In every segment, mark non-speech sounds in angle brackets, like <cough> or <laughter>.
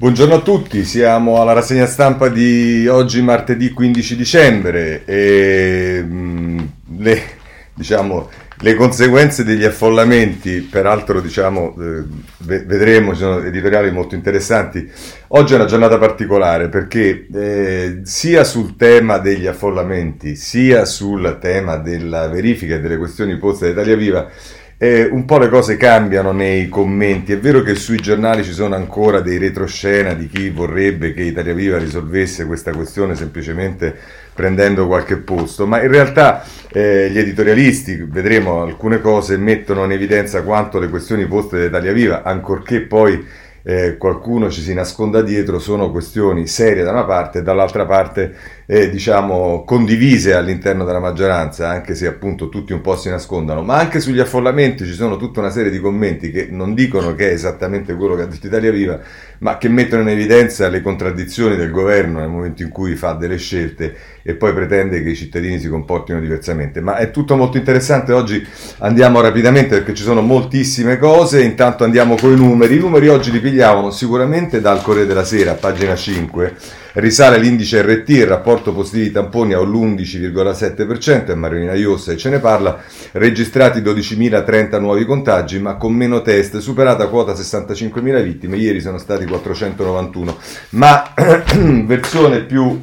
Buongiorno a tutti, siamo alla rassegna stampa di oggi martedì 15 dicembre e mh, le, diciamo, le conseguenze degli affollamenti, peraltro diciamo, eh, vedremo, ci sono editoriali molto interessanti. Oggi è una giornata particolare perché eh, sia sul tema degli affollamenti, sia sul tema della verifica e delle questioni poste da Italia Viva, eh, un po' le cose cambiano nei commenti. È vero che sui giornali ci sono ancora dei retroscena di chi vorrebbe che Italia Viva risolvesse questa questione semplicemente prendendo qualche posto, ma in realtà eh, gli editorialisti, vedremo alcune cose, mettono in evidenza quanto le questioni poste da Italia Viva, ancorché poi eh, qualcuno ci si nasconda dietro, sono questioni serie da una parte e dall'altra parte eh, diciamo condivise all'interno della maggioranza, anche se appunto tutti un po' si nascondano, ma anche sugli affollamenti ci sono tutta una serie di commenti che non dicono che è esattamente quello che ha detto Italia Viva, ma che mettono in evidenza le contraddizioni del governo nel momento in cui fa delle scelte e poi pretende che i cittadini si comportino diversamente. Ma è tutto molto interessante, oggi andiamo rapidamente perché ci sono moltissime cose, intanto andiamo con i numeri, i numeri oggi li pigliavano sicuramente dal Corriere della Sera, pagina 5, risale l'indice RT, il rapporto positivi tamponi all'11,7%, è Marilina Iossa e ce ne parla, registrati 12.030 nuovi contagi ma con meno test, superata quota 65.000 vittime, ieri sono stati 491, ma <clears throat> versione più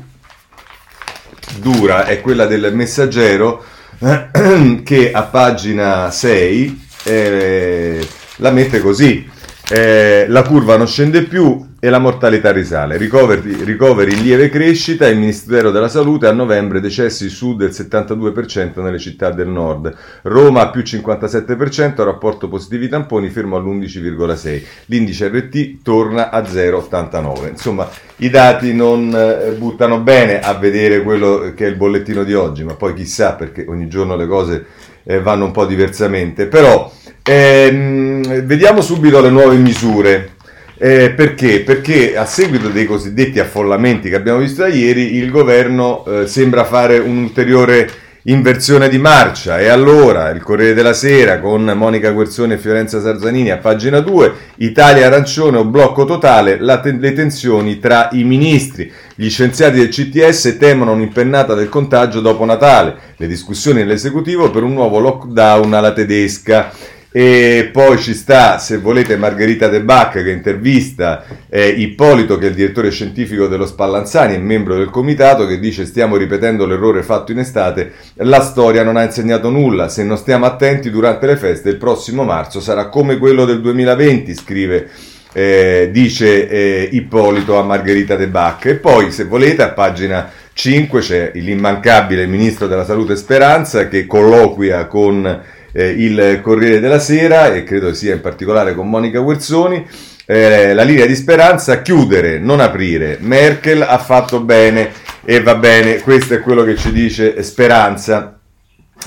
dura è quella del messaggero <clears throat> che a pagina 6 eh, la mette così. Eh, la curva non scende più e la mortalità risale. Ricoveri, ricoveri in lieve crescita, il Ministero della Salute a novembre decessi su del 72% nelle città del nord. Roma più 57%, rapporto positivi tamponi fermo all'11,6%. L'indice RT torna a 0,89. Insomma, i dati non eh, buttano bene a vedere quello che è il bollettino di oggi, ma poi chissà perché ogni giorno le cose eh, vanno un po' diversamente. Però ehm, vediamo subito le nuove misure. Eh, perché? Perché a seguito dei cosiddetti affollamenti che abbiamo visto da ieri, il governo eh, sembra fare un'ulteriore inversione di marcia e allora il Corriere della Sera con Monica Guerzoni e Fiorenza Sarzanini a pagina 2, Italia arancione o blocco totale, te- le tensioni tra i ministri. Gli scienziati del CTS temono un'impennata del contagio dopo Natale, le discussioni nell'esecutivo per un nuovo lockdown alla tedesca. E poi ci sta, se volete, Margherita De Bacca che intervista eh, Ippolito, che è il direttore scientifico dello Spallanzani e membro del comitato, che dice stiamo ripetendo l'errore fatto in estate, la storia non ha insegnato nulla, se non stiamo attenti durante le feste il prossimo marzo sarà come quello del 2020, scrive. Eh, dice eh, Ippolito a Margherita De Bacca. E poi, se volete, a pagina 5 c'è l'immancabile ministro della Salute Speranza che colloquia con eh, il Corriere della Sera e credo sia in particolare con Monica Guerzoni. Eh, la linea di speranza, chiudere, non aprire. Merkel ha fatto bene e va bene, questo è quello che ci dice Speranza.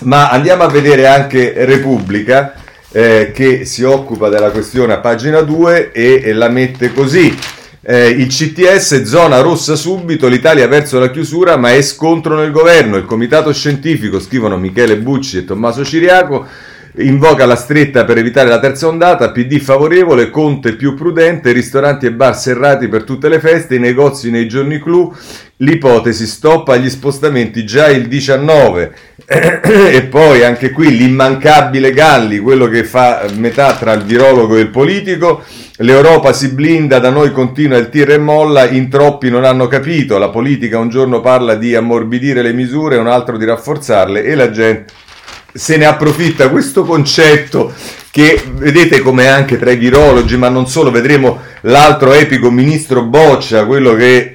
Ma andiamo a vedere anche Repubblica eh, che si occupa della questione a pagina 2 e, e la mette così. Eh, il CTS zona rossa subito, l'Italia verso la chiusura, ma è scontro nel governo. Il comitato scientifico, scrivono Michele Bucci e Tommaso Ciriaco, invoca la stretta per evitare la terza ondata, PD favorevole, Conte più prudente, ristoranti e bar serrati per tutte le feste, i negozi nei giorni clou, l'ipotesi stoppa gli spostamenti già il 19 <clears throat> e poi anche qui l'immancabile Galli, quello che fa metà tra il virologo e il politico, L'Europa si blinda, da noi continua il tira e molla, in troppi non hanno capito, la politica un giorno parla di ammorbidire le misure, un altro di rafforzarle e la gente se ne approfitta. Questo concetto che vedete come anche tra i virologi, ma non solo, vedremo l'altro epico ministro Boccia, quello che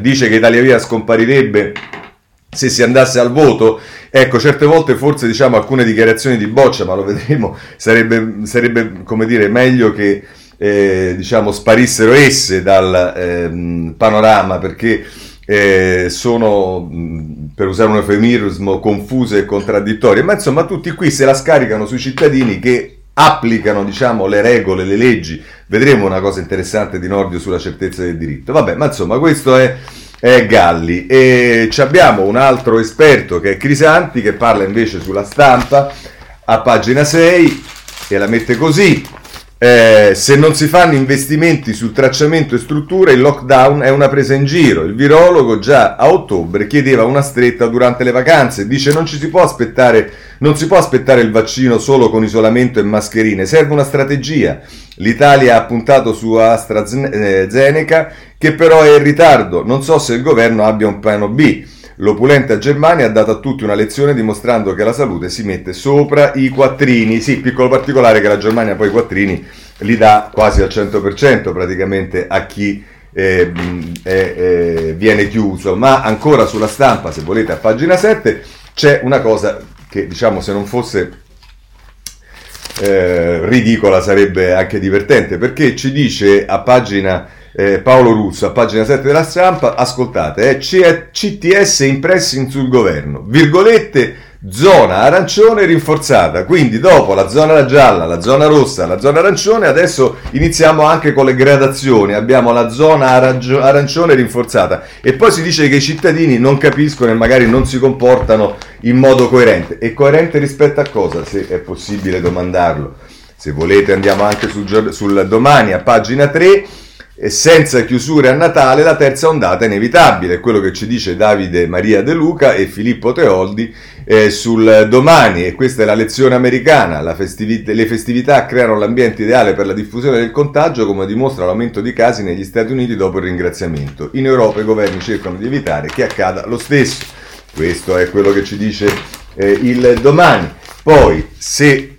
dice che Italia Via scomparirebbe se si andasse al voto, ecco, certe volte forse diciamo alcune dichiarazioni di Boccia, ma lo vedremo, sarebbe, sarebbe come dire meglio che eh, diciamo, sparissero esse dal eh, panorama perché eh, sono, per usare un eufemismo, confuse e contraddittorie, ma insomma tutti qui se la scaricano sui cittadini che applicano diciamo, le regole, le leggi. Vedremo una cosa interessante di Nordio sulla certezza del diritto. Vabbè, ma insomma questo è, è Galli. E abbiamo un altro esperto che è Crisanti che parla invece sulla stampa a pagina 6 e la mette così. Eh, se non si fanno investimenti sul tracciamento e struttura, il lockdown è una presa in giro. Il virologo già a ottobre chiedeva una stretta durante le vacanze. Dice non ci si può aspettare, non si può aspettare il vaccino solo con isolamento e mascherine, serve una strategia. L'Italia ha puntato su AstraZeneca, che però è in ritardo. Non so se il governo abbia un piano B. L'opulenta Germania ha dato a tutti una lezione dimostrando che la salute si mette sopra i quattrini. Sì, piccolo particolare che la Germania poi i quattrini li dà quasi al 100% praticamente a chi eh, eh, viene chiuso. Ma ancora sulla stampa, se volete, a pagina 7 c'è una cosa che diciamo se non fosse eh, ridicola sarebbe anche divertente perché ci dice a pagina eh, Paolo Russo a pagina 7 della stampa, ascoltate, eh, CTS impressi sul governo, virgolette, zona arancione rinforzata, quindi dopo la zona gialla, la zona rossa, la zona arancione, adesso iniziamo anche con le gradazioni, abbiamo la zona arancio- arancione rinforzata e poi si dice che i cittadini non capiscono e magari non si comportano in modo coerente. E coerente rispetto a cosa, se è possibile domandarlo? Se volete andiamo anche sul, sul domani a pagina 3 e senza chiusure a Natale la terza ondata è inevitabile, quello che ci dice Davide Maria De Luca e Filippo Teoldi eh, sul domani, e questa è la lezione americana, festività, le festività creano l'ambiente ideale per la diffusione del contagio come dimostra l'aumento di casi negli Stati Uniti dopo il ringraziamento. In Europa i governi cercano di evitare che accada lo stesso, questo è quello che ci dice eh, il domani. Poi, se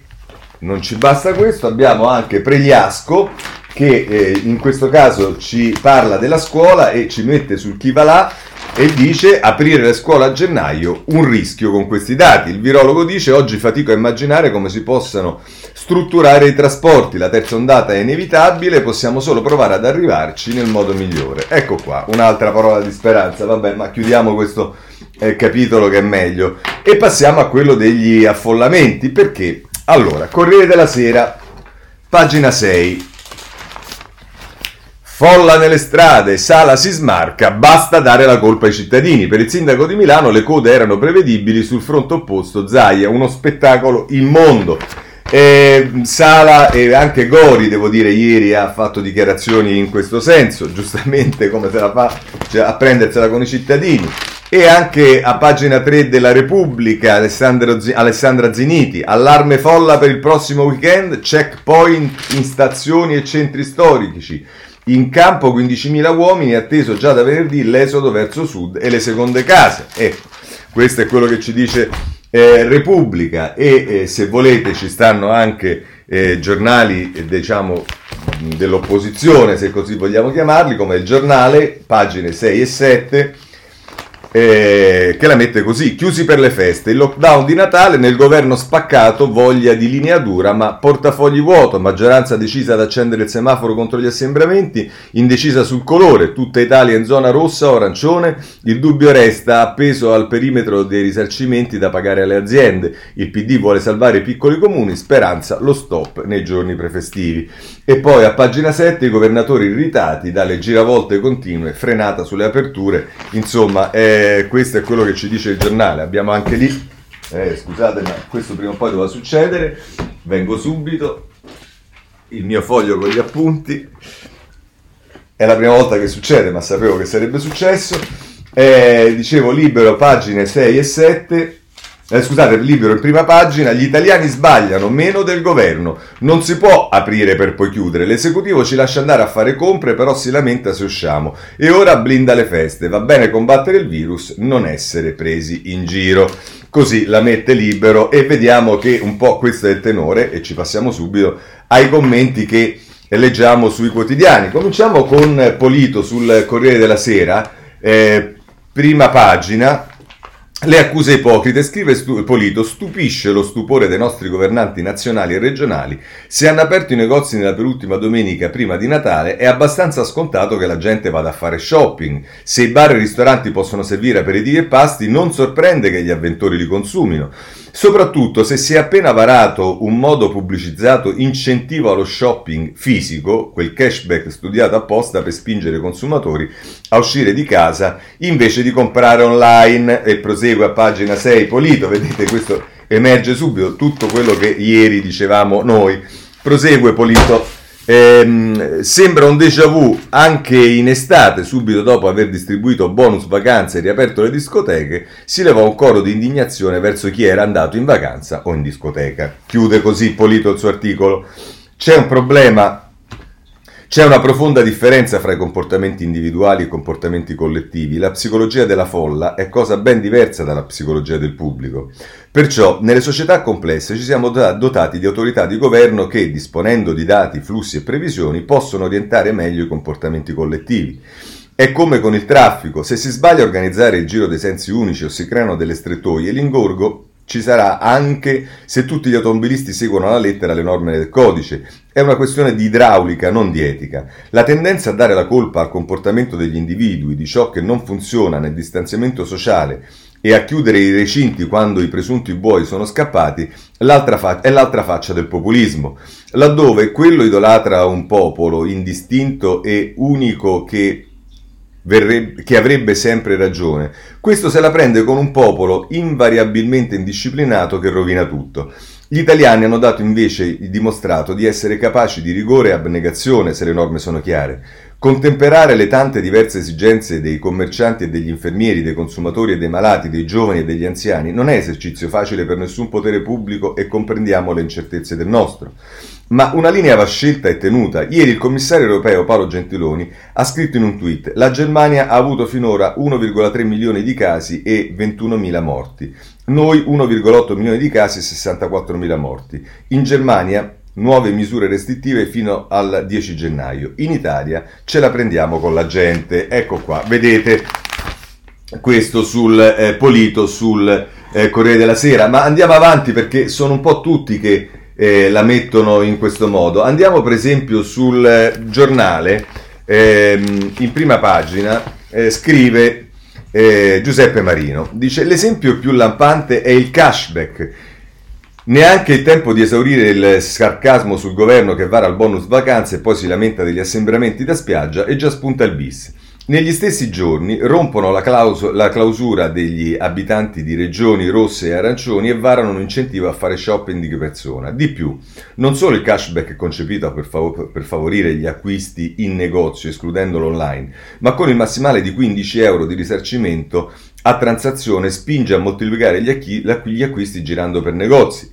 non ci basta questo, abbiamo anche Pregliasco che eh, in questo caso ci parla della scuola e ci mette sul chi va là e dice aprire le scuole a gennaio un rischio con questi dati. Il virologo dice oggi fatico a immaginare come si possano strutturare i trasporti, la terza ondata è inevitabile, possiamo solo provare ad arrivarci nel modo migliore. Ecco qua, un'altra parola di speranza, vabbè, ma chiudiamo questo eh, capitolo che è meglio e passiamo a quello degli affollamenti, perché allora, Corriere della Sera, pagina 6. Folla nelle strade, Sala si smarca, basta dare la colpa ai cittadini. Per il sindaco di Milano le code erano prevedibili sul fronte opposto, Zaia, uno spettacolo immondo. E Sala e anche Gori, devo dire, ieri ha fatto dichiarazioni in questo senso, giustamente come se la fa cioè, a con i cittadini. E anche a pagina 3 della Repubblica, Alessandra Ziniti, allarme folla per il prossimo weekend, checkpoint in stazioni e centri storici. In campo 15.000 uomini, atteso già da venerdì l'esodo verso sud e le seconde case. Ecco, questo è quello che ci dice eh, Repubblica e eh, se volete ci stanno anche eh, giornali eh, diciamo dell'opposizione, se così vogliamo chiamarli, come il giornale, pagine 6 e 7 eh, che la mette così, chiusi per le feste, il lockdown di Natale nel governo spaccato, voglia di linea dura ma portafogli vuoto, maggioranza decisa ad accendere il semaforo contro gli assembramenti, indecisa sul colore, tutta Italia in zona rossa o arancione, il dubbio resta appeso al perimetro dei risarcimenti da pagare alle aziende, il PD vuole salvare i piccoli comuni, speranza lo stop nei giorni prefestivi. E poi a pagina 7 i governatori irritati dalle giravolte continue, frenata sulle aperture, insomma eh, questo è quello che ci dice il giornale. Abbiamo anche lì, eh, scusate ma questo prima o poi doveva succedere, vengo subito, il mio foglio con gli appunti, è la prima volta che succede ma sapevo che sarebbe successo. Eh, dicevo libero pagine 6 e 7 eh, scusate, libero in prima pagina, gli italiani sbagliano meno del governo. Non si può aprire per poi chiudere. L'esecutivo ci lascia andare a fare compre, però si lamenta se usciamo. E ora blinda le feste. Va bene combattere il virus, non essere presi in giro. Così la mette libero e vediamo che un po' questo è il tenore e ci passiamo subito ai commenti che leggiamo sui quotidiani. Cominciamo con Polito sul Corriere della Sera, eh, prima pagina. Le accuse ipocrite, scrive Stu- Polito, stupisce lo stupore dei nostri governanti nazionali e regionali. Se hanno aperto i negozi nella penultima domenica prima di Natale, è abbastanza scontato che la gente vada a fare shopping. Se i bar e i ristoranti possono servire aperitivi e pasti, non sorprende che gli avventori li consumino. Soprattutto se si è appena varato un modo pubblicizzato incentivo allo shopping fisico, quel cashback studiato apposta per spingere i consumatori a uscire di casa invece di comprare online e prosegue a pagina 6 Polito, vedete questo emerge subito tutto quello che ieri dicevamo noi. prosegue Polito. Ehm, sembra un déjà vu anche in estate, subito dopo aver distribuito bonus vacanze e riaperto le discoteche, si levò un coro di indignazione verso chi era andato in vacanza o in discoteca. Chiude così Polito il suo articolo. C'è un problema c'è una profonda differenza fra i comportamenti individuali e i comportamenti collettivi. La psicologia della folla è cosa ben diversa dalla psicologia del pubblico. Perciò, nelle società complesse ci siamo dotati di autorità di governo che, disponendo di dati, flussi e previsioni, possono orientare meglio i comportamenti collettivi. È come con il traffico, se si sbaglia a organizzare il giro dei sensi unici o si creano delle strettoie, l'ingorgo ci sarà anche se tutti gli automobilisti seguono alla lettera le norme del codice. È una questione di idraulica, non di etica. La tendenza a dare la colpa al comportamento degli individui di ciò che non funziona nel distanziamento sociale e a chiudere i recinti quando i presunti buoi sono scappati l'altra fa- è l'altra faccia del populismo, laddove quello idolatra un popolo indistinto e unico che verrebbe, che avrebbe sempre ragione. Questo se la prende con un popolo invariabilmente indisciplinato che rovina tutto. Gli italiani hanno dato invece dimostrato di essere capaci di rigore e abnegazione se le norme sono chiare. Contemperare le tante diverse esigenze dei commercianti e degli infermieri, dei consumatori e dei malati, dei giovani e degli anziani non è esercizio facile per nessun potere pubblico e comprendiamo le incertezze del nostro. Ma una linea va scelta e tenuta. Ieri il commissario europeo Paolo Gentiloni ha scritto in un tweet: La Germania ha avuto finora 1,3 milioni di casi e 21.000 morti. Noi 1,8 milioni di casi e 64.000 morti. In Germania nuove misure restrittive fino al 10 gennaio. In Italia ce la prendiamo con la gente. Ecco qua, vedete questo sul eh, Polito, sul eh, Corriere della Sera. Ma andiamo avanti perché sono un po' tutti che eh, la mettono in questo modo. Andiamo per esempio sul eh, giornale, ehm, in prima pagina, eh, scrive Giuseppe Marino, dice l'esempio più lampante è il cashback Neanche il tempo di esaurire il sarcasmo sul governo che vara il bonus vacanze e poi si lamenta degli assembramenti da spiaggia e già spunta il bis. Negli stessi giorni rompono la, claus- la, clausura degli abitanti di regioni rosse e arancioni e varano un incentivo a fare shopping di persona. Di più, non solo il cashback concepito per, fav- per favorire gli acquisti in negozio, escludendolo online, ma con il massimale di 15 euro di risarcimento a transazione spinge a moltiplicare gli, acqui- gli acquisti girando per negozi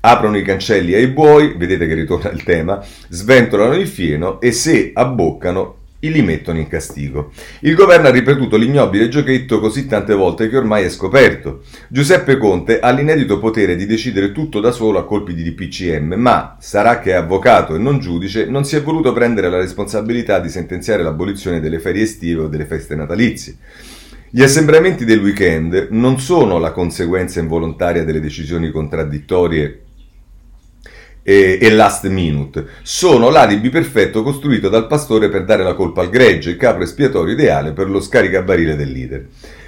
aprono i cancelli ai buoi, vedete che ritorna il tema, sventolano il fieno e se abboccano li mettono in castigo. Il governo ha ripetuto l'ignobile giochetto così tante volte che ormai è scoperto. Giuseppe Conte ha l'inedito potere di decidere tutto da solo a colpi di DPCM, ma sarà che è avvocato e non giudice, non si è voluto prendere la responsabilità di sentenziare l'abolizione delle ferie estive o delle feste natalizie. Gli assembramenti del weekend non sono la conseguenza involontaria delle decisioni contraddittorie e, e last minute. Sono l'alibi perfetto costruito dal pastore per dare la colpa al gregge, il capo espiatorio ideale per lo scaricabarile del leader.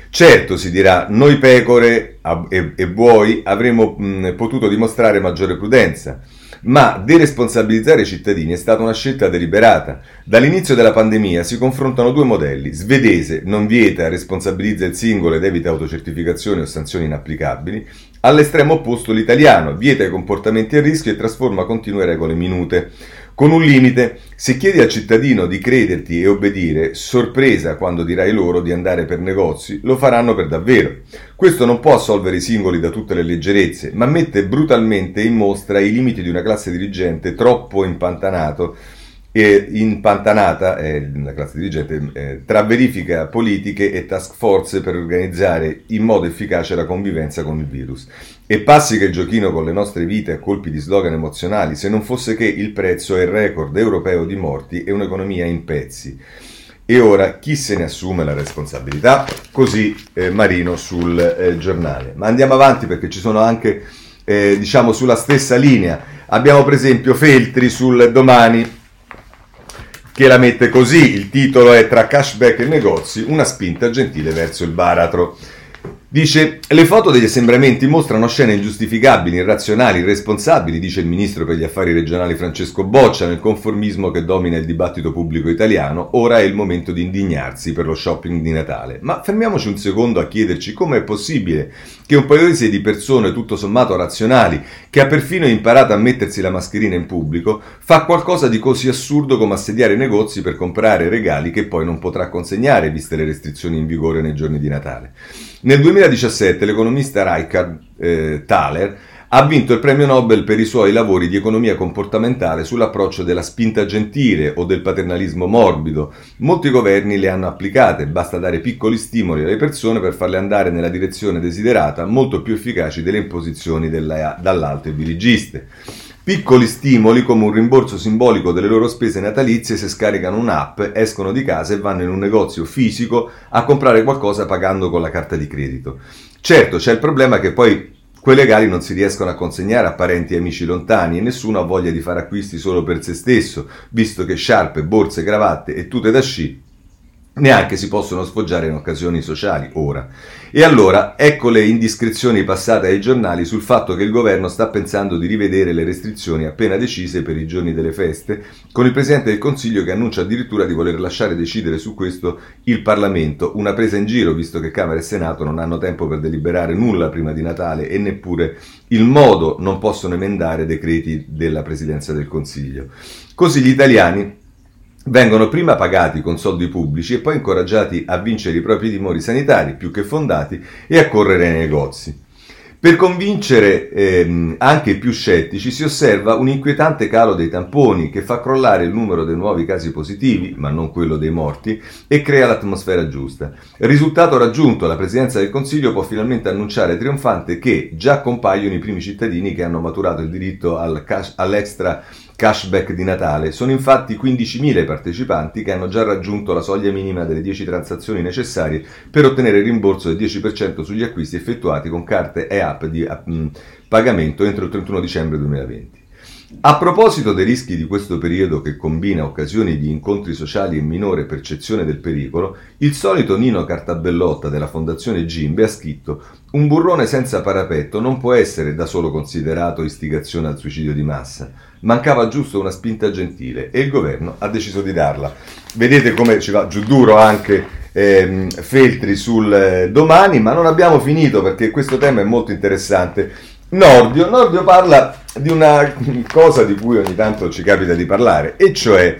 Certo, si dirà, noi pecore e, buoi avremmo potuto dimostrare maggiore prudenza ma deresponsabilizzare i cittadini è stata una scelta deliberata. Dall'inizio della pandemia si confrontano due modelli. Svedese non vieta, responsabilizza il singolo ed evita autocertificazioni o sanzioni inapplicabili. All'estremo opposto l'italiano vieta i comportamenti a rischio e trasforma continue regole minute. Con un limite, se chiedi al cittadino di crederti e obbedire, sorpresa quando dirai loro di andare per negozi, lo faranno per davvero. Questo non può assolvere i singoli da tutte le leggerezze, ma mette brutalmente in mostra i limiti di una classe dirigente troppo impantanato e impantanata, eh, la classe dirigente, tra verifiche politiche e task force per organizzare in modo efficace la convivenza con il virus. E passi che il giochino con le nostre vite a colpi di slogan emozionali, se non fosse che il prezzo è il record europeo di morti e un'economia in pezzi. E ora chi se ne assume la responsabilità? Così eh, Marino sul eh, giornale. Ma andiamo avanti perché ci sono anche, eh, diciamo, sulla stessa linea. Abbiamo per esempio Feltri sul domani che la mette così. Il titolo è Tra cashback e negozi, una spinta gentile verso il baratro. Dice, le foto degli assembramenti mostrano scene ingiustificabili, irrazionali, irresponsabili, dice il ministro per gli affari regionali Francesco Boccia, nel conformismo che domina il dibattito pubblico italiano, ora è il momento di indignarsi per lo shopping di Natale. Ma fermiamoci un secondo a chiederci come è possibile che un paese di persone tutto sommato razionali, che ha perfino imparato a mettersi la mascherina in pubblico, fa qualcosa di così assurdo come assediare negozi per comprare regali che poi non potrà consegnare, viste le restrizioni in vigore nei giorni di Natale. Nel 2017 l'economista Reinhard eh, Thaler ha vinto il premio Nobel per i suoi lavori di economia comportamentale sull'approccio della spinta gentile o del paternalismo morbido. Molti governi le hanno applicate, basta dare piccoli stimoli alle persone per farle andare nella direzione desiderata, molto più efficaci delle imposizioni della, dall'alto e dirigiste. Piccoli stimoli come un rimborso simbolico delle loro spese natalizie se scaricano un'app, escono di casa e vanno in un negozio fisico a comprare qualcosa pagando con la carta di credito. Certo, c'è il problema che poi quei legali non si riescono a consegnare a parenti e amici lontani e nessuno ha voglia di fare acquisti solo per se stesso, visto che sciarpe, borse, cravatte e tute da sci neanche si possono sfoggiare in occasioni sociali ora. E allora ecco le indiscrezioni passate ai giornali sul fatto che il governo sta pensando di rivedere le restrizioni appena decise per i giorni delle feste, con il Presidente del Consiglio che annuncia addirittura di voler lasciare decidere su questo il Parlamento, una presa in giro visto che Camera e Senato non hanno tempo per deliberare nulla prima di Natale e neppure il modo non possono emendare decreti della Presidenza del Consiglio. Così gli italiani vengono prima pagati con soldi pubblici e poi incoraggiati a vincere i propri timori sanitari più che fondati e a correre nei negozi. Per convincere ehm, anche i più scettici si osserva un inquietante calo dei tamponi che fa crollare il numero dei nuovi casi positivi, ma non quello dei morti, e crea l'atmosfera giusta. Risultato raggiunto, la Presidenza del Consiglio può finalmente annunciare trionfante che già compaiono i primi cittadini che hanno maturato il diritto all'extra cashback di Natale. Sono infatti 15.000 i partecipanti che hanno già raggiunto la soglia minima delle 10 transazioni necessarie per ottenere il rimborso del 10% sugli acquisti effettuati con carte e app di mm, pagamento entro il 31 dicembre 2020. A proposito dei rischi di questo periodo che combina occasioni di incontri sociali e minore percezione del pericolo, il solito Nino Cartabellotta della Fondazione Gimbe ha scritto Un burrone senza parapetto non può essere da solo considerato istigazione al suicidio di massa. Mancava giusto una spinta gentile e il governo ha deciso di darla. Vedete come ci va giù duro anche ehm, Feltri sul eh, domani, ma non abbiamo finito perché questo tema è molto interessante. Nordio, Nordio parla di una cosa di cui ogni tanto ci capita di parlare, e cioè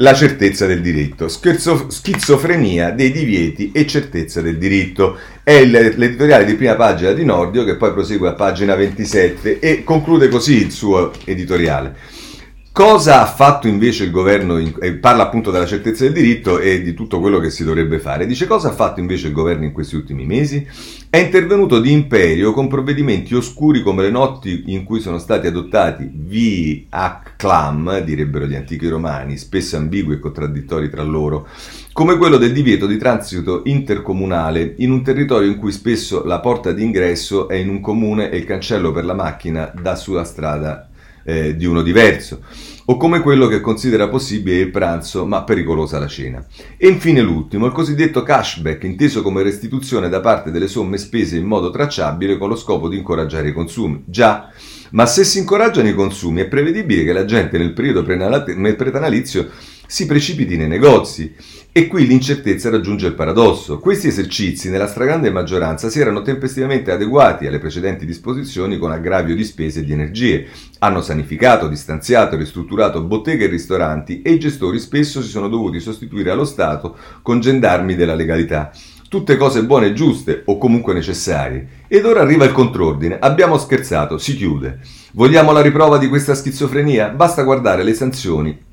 la certezza del diritto, Scherzo, schizofrenia dei divieti e certezza del diritto. È l'editoriale di prima pagina di Nordio che poi prosegue a pagina 27 e conclude così il suo editoriale. Cosa ha fatto invece il governo? In, eh, parla appunto della certezza del diritto e di tutto quello che si dovrebbe fare. Dice cosa ha fatto invece il governo in questi ultimi mesi? È intervenuto di imperio con provvedimenti oscuri come le notti in cui sono stati adottati vi ac clam, direbbero gli antichi romani, spesso ambigui e contraddittori tra loro, come quello del divieto di transito intercomunale in un territorio in cui spesso la porta d'ingresso è in un comune e il cancello per la macchina dà sulla strada eh, di uno diverso, o come quello che considera possibile il pranzo ma pericolosa la cena. E infine l'ultimo, il cosiddetto cashback, inteso come restituzione da parte delle somme spese in modo tracciabile con lo scopo di incoraggiare i consumi. Già, ma se si incoraggiano i consumi è prevedibile che la gente nel periodo pretanalizio si precipiti nei negozi e qui l'incertezza raggiunge il paradosso. Questi esercizi, nella stragrande maggioranza, si erano tempestivamente adeguati alle precedenti disposizioni con aggravio di spese e di energie. Hanno sanificato, distanziato e ristrutturato botteghe e ristoranti e i gestori spesso si sono dovuti sostituire allo Stato con gendarmi della legalità. Tutte cose buone e giuste, o comunque necessarie. Ed ora arriva il contrordine. Abbiamo scherzato, si chiude. Vogliamo la riprova di questa schizofrenia? Basta guardare le sanzioni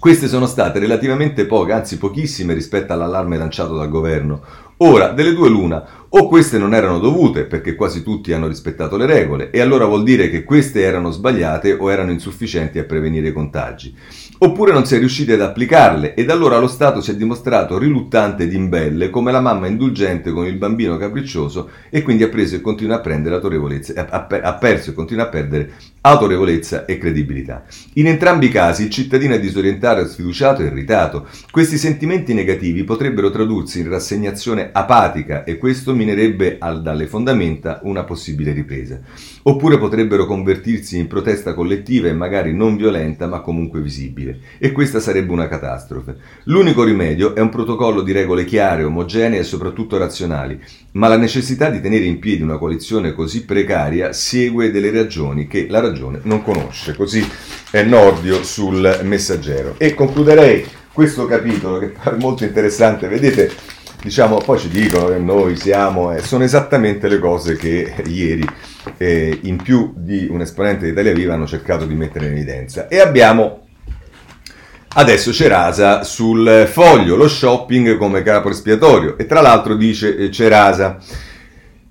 queste sono state relativamente poche, anzi pochissime rispetto all'allarme lanciato dal governo. Ora, delle due l'una, o queste non erano dovute perché quasi tutti hanno rispettato le regole, e allora vuol dire che queste erano sbagliate o erano insufficienti a prevenire i contagi oppure non si è riusciti ad applicarle ed allora lo Stato si è dimostrato riluttante ed imbelle come la mamma indulgente con il bambino capriccioso e quindi ha preso e continua a perdere autorevolezza e credibilità. In entrambi i casi il cittadino è disorientato, sfiduciato e irritato. Questi sentimenti negativi potrebbero tradursi in rassegnazione apatica e questo minerebbe al, dalle fondamenta una possibile ripresa. Oppure potrebbero convertirsi in protesta collettiva e magari non violenta ma comunque visibile e questa sarebbe una catastrofe. L'unico rimedio è un protocollo di regole chiare, omogenee e soprattutto razionali, ma la necessità di tenere in piedi una coalizione così precaria segue delle ragioni che la ragione non conosce. Così è Nordio sul messaggero. E concluderei questo capitolo che è molto interessante, vedete, diciamo, poi ci dicono che noi siamo, eh, sono esattamente le cose che ieri eh, in più di un esponente di Italia Viva hanno cercato di mettere in evidenza. E abbiamo adesso Cerasa sul foglio, lo shopping come capo espiatorio e tra l'altro dice eh, Cerasa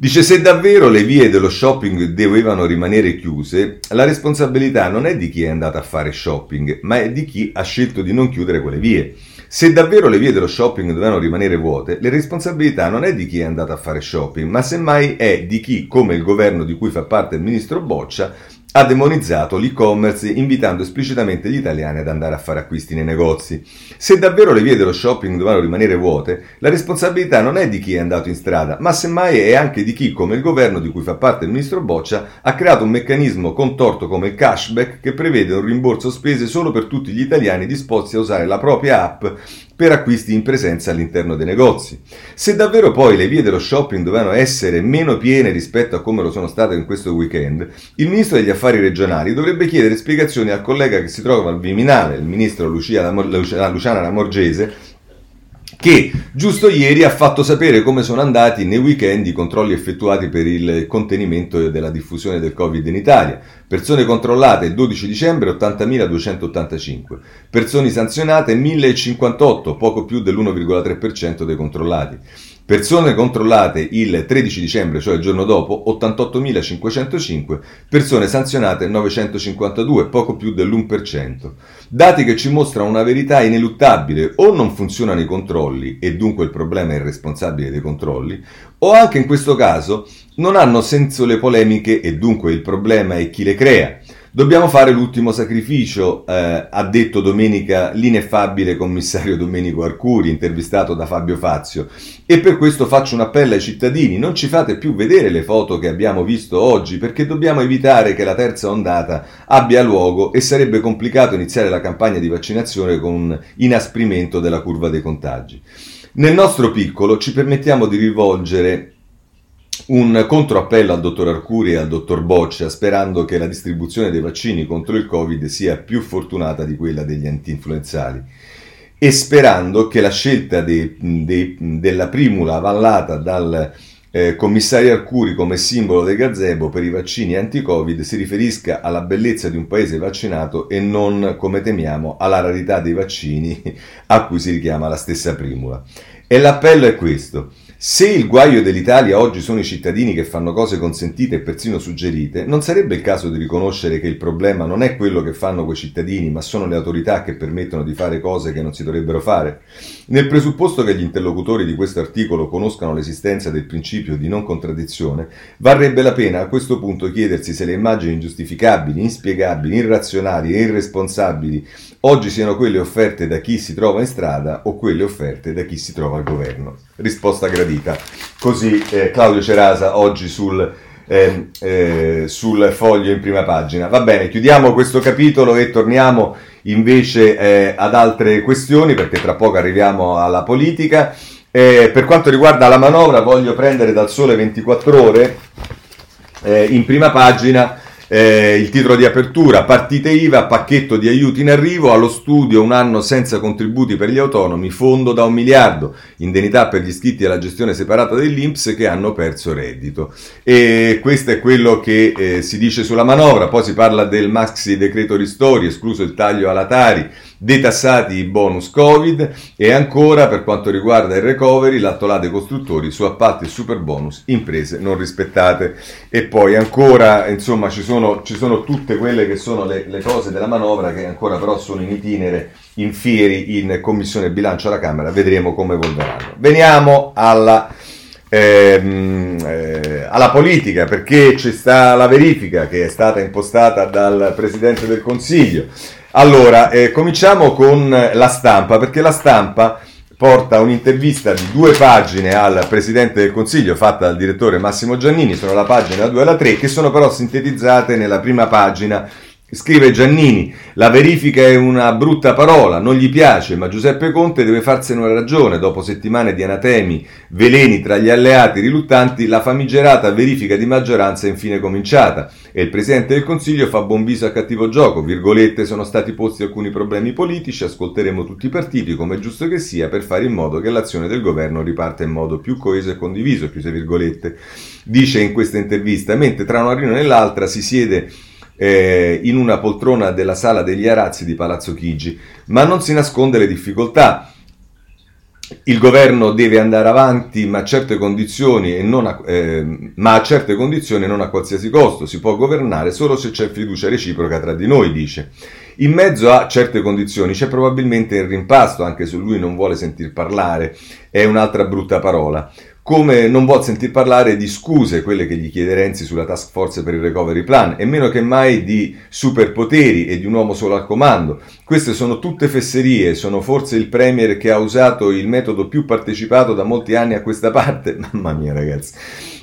Dice se davvero le vie dello shopping dovevano rimanere chiuse, la responsabilità non è di chi è andato a fare shopping, ma è di chi ha scelto di non chiudere quelle vie. Se davvero le vie dello shopping dovevano rimanere vuote, la responsabilità non è di chi è andato a fare shopping, ma semmai è di chi, come il governo di cui fa parte il ministro Boccia, ha demonizzato l'e-commerce invitando esplicitamente gli italiani ad andare a fare acquisti nei negozi. Se davvero le vie dello shopping dovevano rimanere vuote, la responsabilità non è di chi è andato in strada, ma semmai è anche di chi, come il governo di cui fa parte il ministro Boccia, ha creato un meccanismo contorto come il cashback che prevede un rimborso spese solo per tutti gli italiani disposti a usare la propria app per acquisti in presenza all'interno dei negozi. Se davvero poi le vie dello shopping dovevano essere meno piene rispetto a come lo sono state in questo weekend, il ministro degli affari regionali dovrebbe chiedere spiegazioni al collega che si trova al Viminale, il ministro Lucia, Luciana Lamorgese, che giusto ieri ha fatto sapere come sono andati nei weekend i controlli effettuati per il contenimento della diffusione del Covid in Italia. Persone controllate il 12 dicembre 80.285, persone sanzionate 1.058, poco più dell'1,3% dei controllati. Persone controllate il 13 dicembre, cioè il giorno dopo, 88.505, persone sanzionate 952, poco più dell'1%. Dati che ci mostrano una verità ineluttabile, o non funzionano i controlli e dunque il problema è il responsabile dei controlli, o anche in questo caso non hanno senso le polemiche e dunque il problema è chi le crea. Dobbiamo fare l'ultimo sacrificio, eh, ha detto domenica l'ineffabile commissario Domenico Arcuri, intervistato da Fabio Fazio. E per questo faccio un appello ai cittadini, non ci fate più vedere le foto che abbiamo visto oggi, perché dobbiamo evitare che la terza ondata abbia luogo e sarebbe complicato iniziare la campagna di vaccinazione con un inasprimento della curva dei contagi. Nel nostro piccolo ci permettiamo di rivolgere un controappello al dottor Arcuri e al dottor Boccia sperando che la distribuzione dei vaccini contro il Covid sia più fortunata di quella degli antinfluenzali e sperando che la scelta de, de, della primula avallata dal eh, commissario Arcuri come simbolo del gazebo per i vaccini anti-Covid si riferisca alla bellezza di un paese vaccinato e non, come temiamo, alla rarità dei vaccini <laughs> a cui si richiama la stessa primula. E l'appello è questo. Se il guaio dell'Italia oggi sono i cittadini che fanno cose consentite e persino suggerite, non sarebbe il caso di riconoscere che il problema non è quello che fanno quei cittadini, ma sono le autorità che permettono di fare cose che non si dovrebbero fare? Nel presupposto che gli interlocutori di questo articolo conoscano l'esistenza del principio di non contraddizione, varrebbe la pena a questo punto chiedersi se le immagini ingiustificabili, inspiegabili, irrazionali e irresponsabili oggi siano quelle offerte da chi si trova in strada o quelle offerte da chi si trova al governo. Risposta gradita. Così eh, Claudio Cerasa oggi sul, eh, eh, sul foglio in prima pagina. Va bene, chiudiamo questo capitolo e torniamo invece eh, ad altre questioni perché tra poco arriviamo alla politica. Eh, per quanto riguarda la manovra voglio prendere dal sole 24 ore eh, in prima pagina eh, il titolo di apertura, partite IVA, pacchetto di aiuti in arrivo, allo studio un anno senza contributi per gli autonomi, fondo da un miliardo, indennità per gli iscritti alla gestione separata dell'Inps che hanno perso reddito. E questo è quello che eh, si dice sulla manovra, poi si parla del maxi decreto ristori, escluso il taglio alla Tari, detassati i bonus Covid e ancora per quanto riguarda il recovery dei costruttori su appalti e super bonus imprese non rispettate. E poi ancora insomma ci sono, ci sono tutte quelle che sono le, le, cose della manovra che ancora però sono in itinere in fieri in commissione bilancio alla Camera. Vedremo come evolveranno. Veniamo alla ehm, eh, alla politica perché c'è sta la verifica che è stata impostata dal Presidente del Consiglio allora, eh, cominciamo con la stampa, perché la stampa porta un'intervista di due pagine al Presidente del Consiglio fatta dal direttore Massimo Giannini, sono la pagina 2 e la 3, che sono però sintetizzate nella prima pagina Scrive Giannini, la verifica è una brutta parola, non gli piace, ma Giuseppe Conte deve farsene una ragione. Dopo settimane di anatemi, veleni tra gli alleati riluttanti, la famigerata verifica di maggioranza è infine cominciata e il Presidente del Consiglio fa buon viso a cattivo gioco. Virgolette, sono stati posti alcuni problemi politici, ascolteremo tutti i partiti, come è giusto che sia, per fare in modo che l'azione del governo riparta in modo più coeso e condiviso, chiuse virgolette. Dice in questa intervista, mentre tra una riunione e l'altra si siede eh, in una poltrona della sala degli arazzi di Palazzo Chigi, ma non si nasconde le difficoltà. Il governo deve andare avanti, ma a certe condizioni e non a, eh, ma a certe condizioni e non a qualsiasi costo. Si può governare solo se c'è fiducia reciproca tra di noi, dice. In mezzo a certe condizioni c'è probabilmente il rimpasto, anche se lui non vuole sentir parlare, è un'altra brutta parola come non vuol sentir parlare di scuse, quelle che gli chiede Renzi sulla task force per il recovery plan, e meno che mai di superpoteri e di un uomo solo al comando. Queste sono tutte fesserie, sono forse il Premier che ha usato il metodo più partecipato da molti anni a questa <laughs> parte. Mamma mia ragazzi.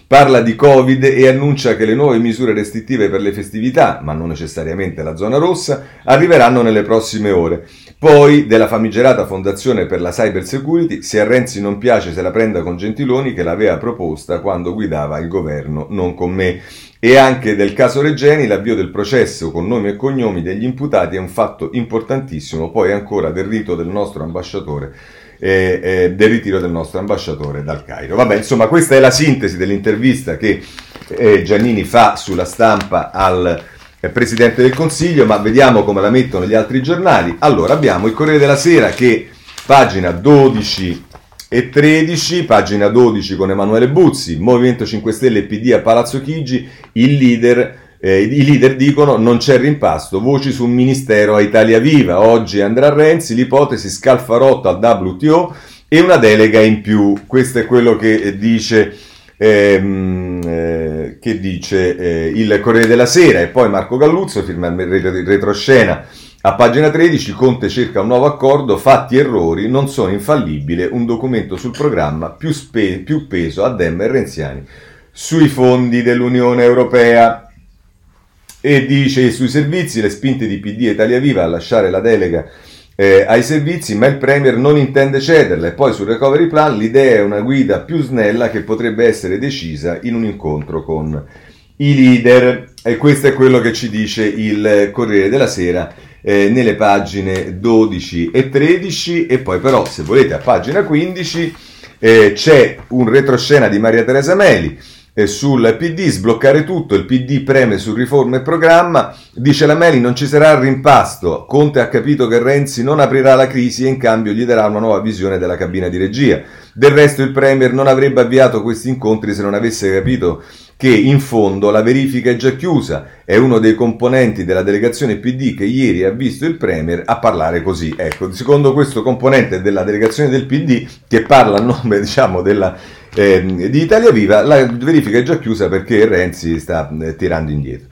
Parla di Covid e annuncia che le nuove misure restrittive per le festività, ma non necessariamente la zona rossa, arriveranno nelle prossime ore. Poi della famigerata Fondazione per la Cyber Security, se a Renzi non piace se la prenda con Gentiloni che l'aveva proposta quando guidava il governo, non con me. E anche del caso Regeni, l'avvio del processo con nomi e cognomi degli imputati è un fatto importantissimo, poi ancora del rito del nostro ambasciatore eh, eh, del ritiro del nostro ambasciatore dal Cairo. Vabbè, insomma, questa è la sintesi dell'intervista che eh, Giannini fa sulla stampa al eh, Presidente del Consiglio, ma vediamo come la mettono gli altri giornali. Allora, abbiamo il Corriere della Sera che, pagina 12 e 13, pagina 12 con Emanuele Buzzi, Movimento 5 Stelle e PD a Palazzo Chigi, il leader eh, I leader dicono non c'è rimpasto, voci su un ministero a Italia Viva, oggi andrà Renzi, l'ipotesi scalfarotto al WTO e una delega in più. Questo è quello che dice, ehm, eh, che dice eh, il Corriere della Sera e poi Marco Galluzzo firma il retroscena. A pagina 13 Conte cerca un nuovo accordo, fatti errori, non sono infallibile, un documento sul programma più, spe- più peso a Dem e Renziani sui fondi dell'Unione Europea e dice sui servizi le spinte di PD e Italia Viva a lasciare la delega eh, ai servizi, ma il Premier non intende cederla. E poi sul recovery plan l'idea è una guida più snella che potrebbe essere decisa in un incontro con i leader. E questo è quello che ci dice il Corriere della Sera eh, nelle pagine 12 e 13. E poi però, se volete, a pagina 15 eh, c'è un retroscena di Maria Teresa Meli sul PD, sbloccare tutto, il PD preme su riforma e programma, dice la Meli non ci sarà rimpasto, Conte ha capito che Renzi non aprirà la crisi e in cambio gli darà una nuova visione della cabina di regia. Del resto il Premier non avrebbe avviato questi incontri se non avesse capito che in fondo la verifica è già chiusa, è uno dei componenti della delegazione PD che ieri ha visto il Premier a parlare così. Ecco, secondo questo componente della delegazione del PD che parla a nome <laughs> diciamo della eh, di Italia Viva, la verifica è già chiusa perché Renzi sta eh, tirando indietro.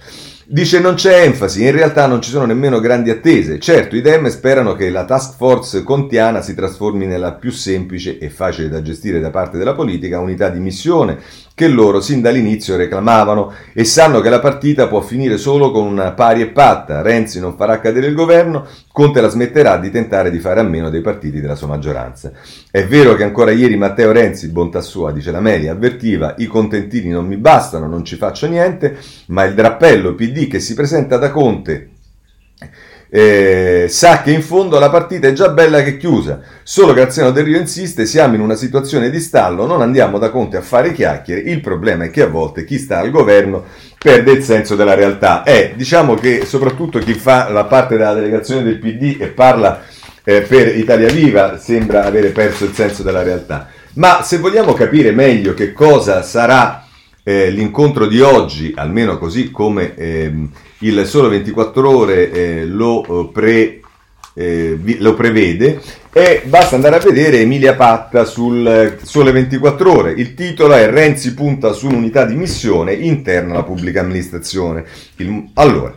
Dice non c'è enfasi, in realtà non ci sono nemmeno grandi attese. Certo, i Dem sperano che la task force contiana si trasformi nella più semplice e facile da gestire da parte della politica unità di missione che loro sin dall'inizio reclamavano e sanno che la partita può finire solo con una pari e patta. Renzi non farà cadere il governo, Conte la smetterà di tentare di fare a meno dei partiti della sua maggioranza. È vero che ancora ieri Matteo Renzi, bontà sua, dice la Meli, avvertiva i contentini non mi bastano, non ci faccio niente, ma il drappello PD che si presenta da Conte eh, sa che in fondo la partita è già bella che chiusa. Solo Graziano Del Rio insiste, siamo in una situazione di stallo, non andiamo da Conte a fare chiacchiere, il problema è che a volte chi sta al governo perde il senso della realtà. Eh, diciamo che soprattutto chi fa la parte della delegazione del PD e parla eh, per Italia Viva sembra avere perso il senso della realtà. Ma se vogliamo capire meglio che cosa sarà eh, l'incontro di oggi, almeno così come ehm, il Sole 24 Ore eh, lo, eh, pre, eh, lo, prevede e basta andare a vedere Emilia Patta sul eh, Sole 24 Ore. Il titolo è Renzi punta su un'unità di missione interna alla pubblica amministrazione. Il, allora,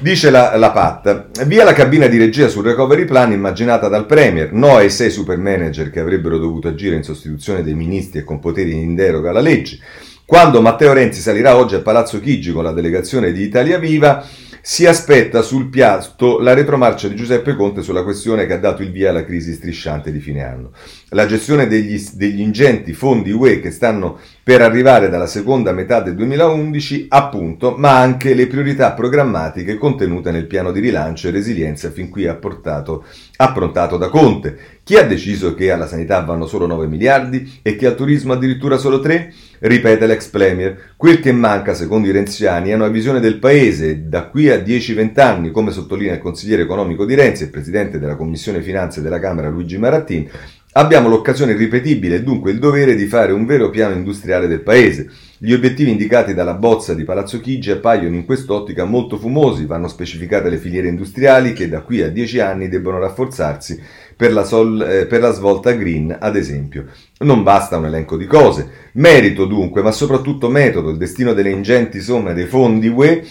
Dice la, la PAT, via la cabina di regia sul recovery plan immaginata dal Premier, no ai sei super manager che avrebbero dovuto agire in sostituzione dei ministri e con poteri in deroga alla legge. Quando Matteo Renzi salirà oggi a Palazzo Chigi con la delegazione di Italia Viva, si aspetta sul piatto la retromarcia di Giuseppe Conte sulla questione che ha dato il via alla crisi strisciante di fine anno. La gestione degli, degli ingenti fondi UE che stanno per arrivare dalla seconda metà del 2011, appunto, ma anche le priorità programmatiche contenute nel piano di rilancio e resilienza fin qui apportato, approntato da Conte. Chi ha deciso che alla sanità vanno solo 9 miliardi e che al turismo addirittura solo 3? Ripete l'ex Premier. Quel che manca, secondo i renziani, è una visione del paese da qui a 10-20 anni, come sottolinea il consigliere economico di Renzi e presidente della Commissione Finanze della Camera Luigi Marattin. Abbiamo l'occasione irripetibile e dunque il dovere di fare un vero piano industriale del paese. Gli obiettivi indicati dalla bozza di Palazzo Chigi appaiono in quest'ottica molto fumosi, vanno specificate le filiere industriali che da qui a 10 anni debbono rafforzarsi per la, sol, eh, per la svolta green, ad esempio. Non basta un elenco di cose. Merito dunque, ma soprattutto metodo, il destino delle ingenti somme dei fondi UE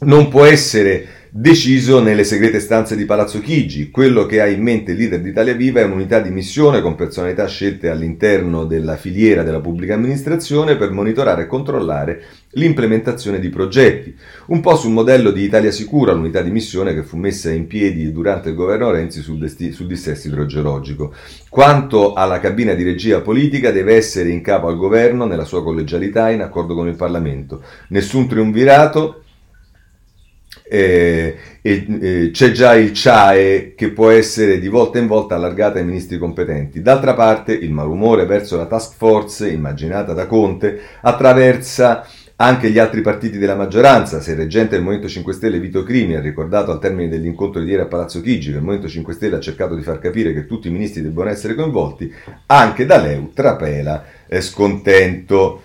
non può essere deciso nelle segrete stanze di Palazzo Chigi. Quello che ha in mente il leader di Italia Viva è un'unità di missione con personalità scelte all'interno della filiera della pubblica amministrazione per monitorare e controllare l'implementazione di progetti. Un po' sul modello di Italia Sicura, l'unità di missione che fu messa in piedi durante il governo Renzi sul, desti- sul dissesto idrogeologico. Quanto alla cabina di regia politica deve essere in capo al governo nella sua collegialità in accordo con il Parlamento. Nessun triunvirato eh, eh, c'è già il CIAE che può essere di volta in volta allargato ai ministri competenti. D'altra parte il malumore verso la task force immaginata da Conte attraversa anche gli altri partiti della maggioranza. Se il reggente del Movimento 5 Stelle Vito Crimi ha ricordato al termine dell'incontro di ieri a Palazzo Chigi che il Movimento 5 Stelle ha cercato di far capire che tutti i ministri debbano essere coinvolti, anche da Leu trapela eh, scontento.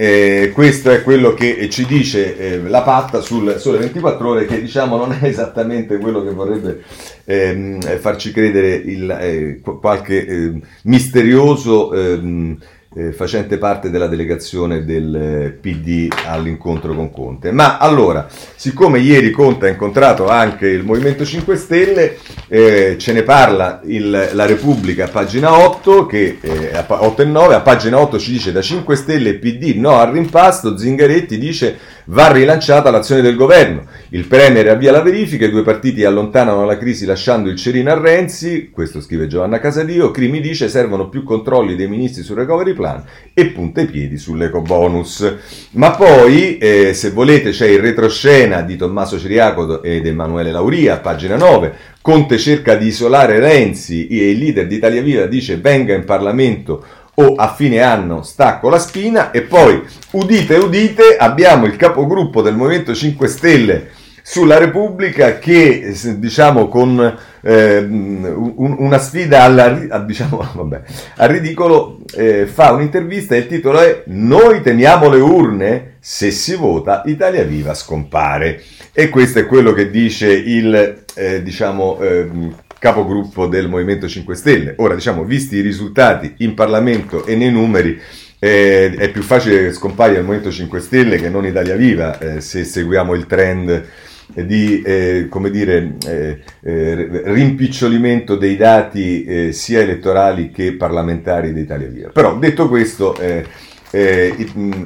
Eh, questo è quello che ci dice eh, la patta sul Sole 24 Ore, che diciamo non è esattamente quello che vorrebbe ehm, farci credere il, eh, qualche ehm, misterioso ehm, eh, facente parte della delegazione del eh, PD all'incontro con Conte. Ma allora, siccome ieri Conte ha incontrato anche il Movimento 5 Stelle, eh, ce ne parla il, la Repubblica a pagina 8, che, eh, 8 e 9, a pagina 8 ci dice da 5 Stelle PD no al rimpasto, Zingaretti dice va rilanciata l'azione del governo. Il Premier avvia la verifica, i due partiti allontanano la crisi lasciando il cerino a Renzi, questo scrive Giovanna Casadio, Crimi dice servono più controlli dei ministri sul recovery plan e punta i piedi sull'eco bonus. Ma poi, eh, se volete, c'è il retroscena di Tommaso Ciriaco ed Emanuele Lauria, pagina 9, Conte cerca di isolare Renzi e il leader di Italia Viva dice venga in Parlamento o a fine anno stacco la spina e poi udite udite abbiamo il capogruppo del Movimento 5 Stelle sulla Repubblica che diciamo con eh, un, una sfida alla, diciamo, <laughs> vabbè, al ridicolo eh, fa un'intervista e il titolo è Noi teniamo le urne, se si vota Italia Viva scompare e questo è quello che dice il eh, diciamo ehm, capogruppo del Movimento 5 Stelle. Ora, diciamo, visti i risultati in Parlamento e nei numeri, eh, è più facile che scompaia il Movimento 5 Stelle che non Italia Viva, eh, se seguiamo il trend di eh, come dire, eh, eh, rimpicciolimento dei dati eh, sia elettorali che parlamentari di Italia Viva. Però detto questo, eh,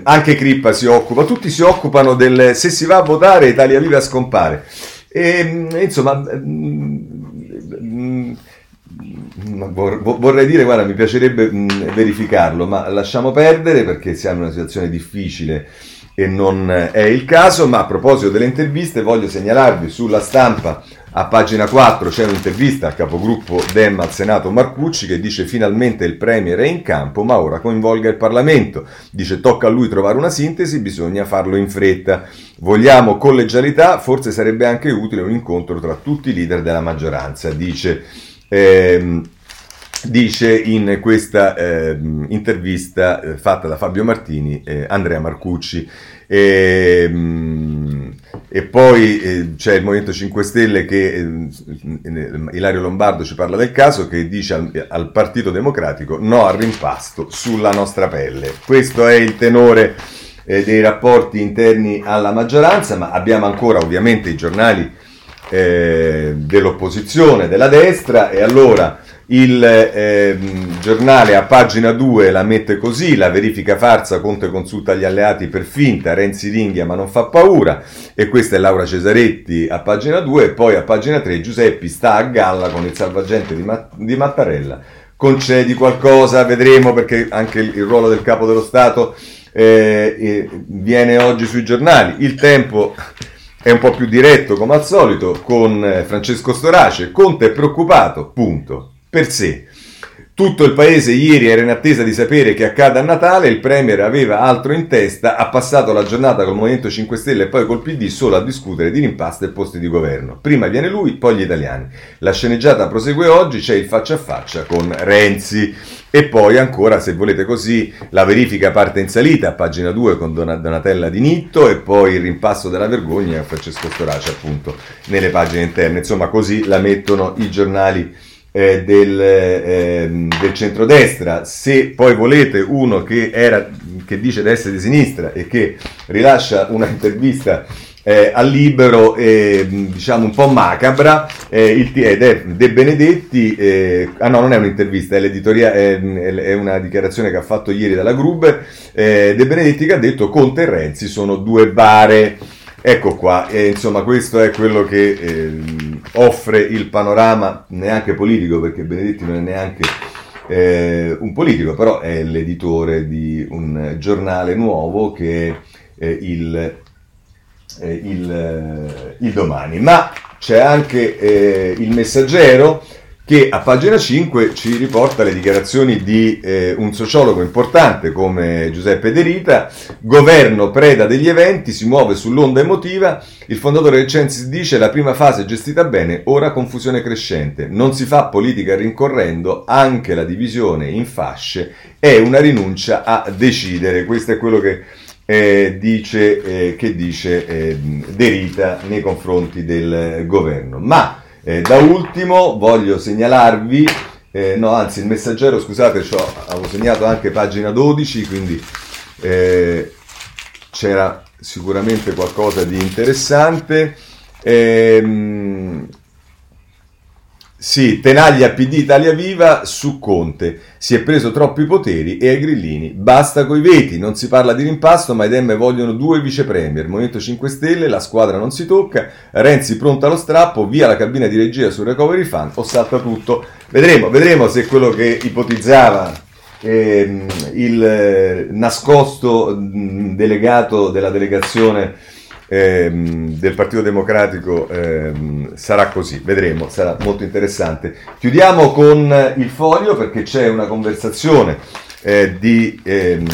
anche Crippa si occupa, tutti si occupano del se si va a votare Italia Viva scompare. E, insomma, vorrei dire, guarda, mi piacerebbe verificarlo, ma lasciamo perdere perché siamo in una situazione difficile e non è il caso, ma a proposito delle interviste voglio segnalarvi sulla stampa a pagina 4 c'è un'intervista al capogruppo Dem al Senato Marcucci che dice finalmente il Premier è in campo ma ora coinvolga il Parlamento. Dice tocca a lui trovare una sintesi, bisogna farlo in fretta. Vogliamo collegialità, forse sarebbe anche utile un incontro tra tutti i leader della maggioranza, dice. Ehm, dice in questa eh, intervista eh, fatta da Fabio Martini eh, Andrea Marcucci. E, ehm, e poi eh, c'è il Movimento 5 Stelle che eh, Ilario Lombardo ci parla del caso che dice al, al, Partito Democratico no al rimpasto sulla nostra pelle. Questo è il tenore eh, dei rapporti interni alla maggioranza, ma abbiamo ancora ovviamente i giornali dell'opposizione, della destra, e allora il eh, giornale a pagina 2 la mette così, la verifica farsa, Conte consulta gli alleati per finta, Renzi ringhia ma non fa paura, e questa è Laura Cesaretti a pagina 2, e poi a pagina 3 Giuseppi sta a galla con il salvagente di, Ma- di Mattarella, concedi qualcosa, vedremo perché anche il, il ruolo del capo dello Stato eh, eh, viene oggi sui giornali, il tempo è un po' più diretto come al solito con eh, Francesco Storace, Conte è preoccupato, punto per sé. Tutto il paese ieri era in attesa di sapere che accada a Natale, il Premier aveva altro in testa, ha passato la giornata col Movimento 5 Stelle e poi col PD solo a discutere di rimpasto e posti di governo. Prima viene lui, poi gli italiani. La sceneggiata prosegue oggi, c'è il faccia a faccia con Renzi. E poi ancora, se volete così, la verifica parte in salita, pagina 2 con Donatella Di Nitto e poi il rimpasso della vergogna a Francesco Storace appunto nelle pagine interne. Insomma, così la mettono i giornali eh, del, eh, del centrodestra, se poi volete uno che, era, che dice di essere di sinistra e che rilascia una intervista eh, al libero, eh, diciamo un po' macabra, eh, il, ed è De Benedetti, eh, ah no, non è un'intervista, è, è, è, una dichiarazione che ha fatto ieri dalla Gruber, eh, De Benedetti che ha detto Conte e Renzi sono due bare. Ecco qua, insomma questo è quello che eh, offre il panorama neanche politico, perché Benedetti non è neanche eh, un politico, però è l'editore di un giornale nuovo che è eh, il, eh, il, il, domani. Ma c'è anche eh, il messaggero che a pagina 5 ci riporta le dichiarazioni di eh, un sociologo importante come Giuseppe De Rita, governo preda degli eventi, si muove sull'onda emotiva, il fondatore del Censis dice la prima fase gestita bene, ora confusione crescente, non si fa politica rincorrendo, anche la divisione in fasce è una rinuncia a decidere, questo è quello che eh, dice, eh, che dice eh, De Rita nei confronti del governo. Ma eh, da ultimo voglio segnalarvi, eh, no anzi il messaggero scusate, avevo segnato anche pagina 12, quindi eh, c'era sicuramente qualcosa di interessante. Ehm, sì, Tenaglia PD Italia Viva su Conte. Si è preso troppi poteri e ai grillini basta coi veti. Non si parla di rimpasto, ma i Dem vogliono due vice premier. Movimento 5 Stelle, la squadra non si tocca. Renzi pronta allo strappo, via la cabina di regia sul recovery fund o salta tutto. Vedremo, vedremo se quello che ipotizzava eh, il eh, nascosto mh, delegato della delegazione ehm, del Partito Democratico ehm, sarà così, vedremo, sarà molto interessante. Chiudiamo con il foglio perché c'è una conversazione eh, di ehm,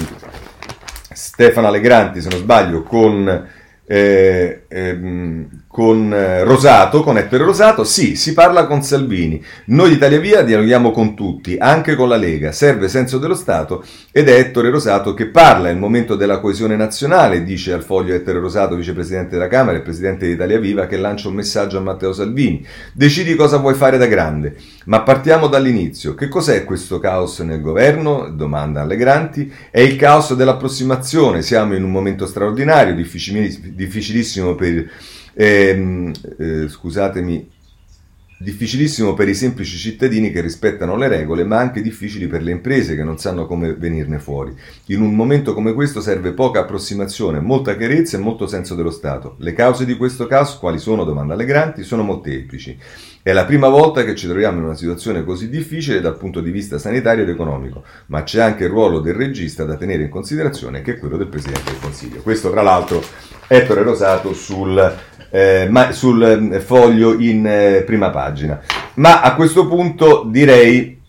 Stefano Allegranti, se non sbaglio, con eh, ehm, con eh, Rosato, con Ettore Rosato, sì, si parla con Salvini. Noi di Italia Via dialoghiamo con tutti, anche con la Lega. Serve senso dello Stato ed è Ettore Rosato che parla. È il momento della coesione nazionale, dice al foglio Ettore Rosato, vicepresidente della Camera e presidente di Italia Viva, che lancia un messaggio a Matteo Salvini. Decidi cosa vuoi fare da grande. Ma partiamo dall'inizio. Che cos'è questo caos nel governo? Domanda Allegranti. È il caos dell'approssimazione. Siamo in un momento straordinario, difficilissimo per eh, eh, scusatemi, difficilissimo per i semplici cittadini che rispettano le regole, ma anche difficili per le imprese che non sanno come venirne fuori. In un momento come questo serve poca approssimazione, molta chiarezza e molto senso dello Stato. Le cause di questo caso, quali sono, domanda Allegranti, sono molteplici. È la prima volta che ci troviamo in una situazione così difficile dal punto di vista sanitario ed economico, ma c'è anche il ruolo del regista da tenere in considerazione, che è quello del Presidente del Consiglio. Questo, tra l'altro, Ettore Rosato sul eh, ma, sul eh, foglio in eh, prima pagina. Ma a questo punto direi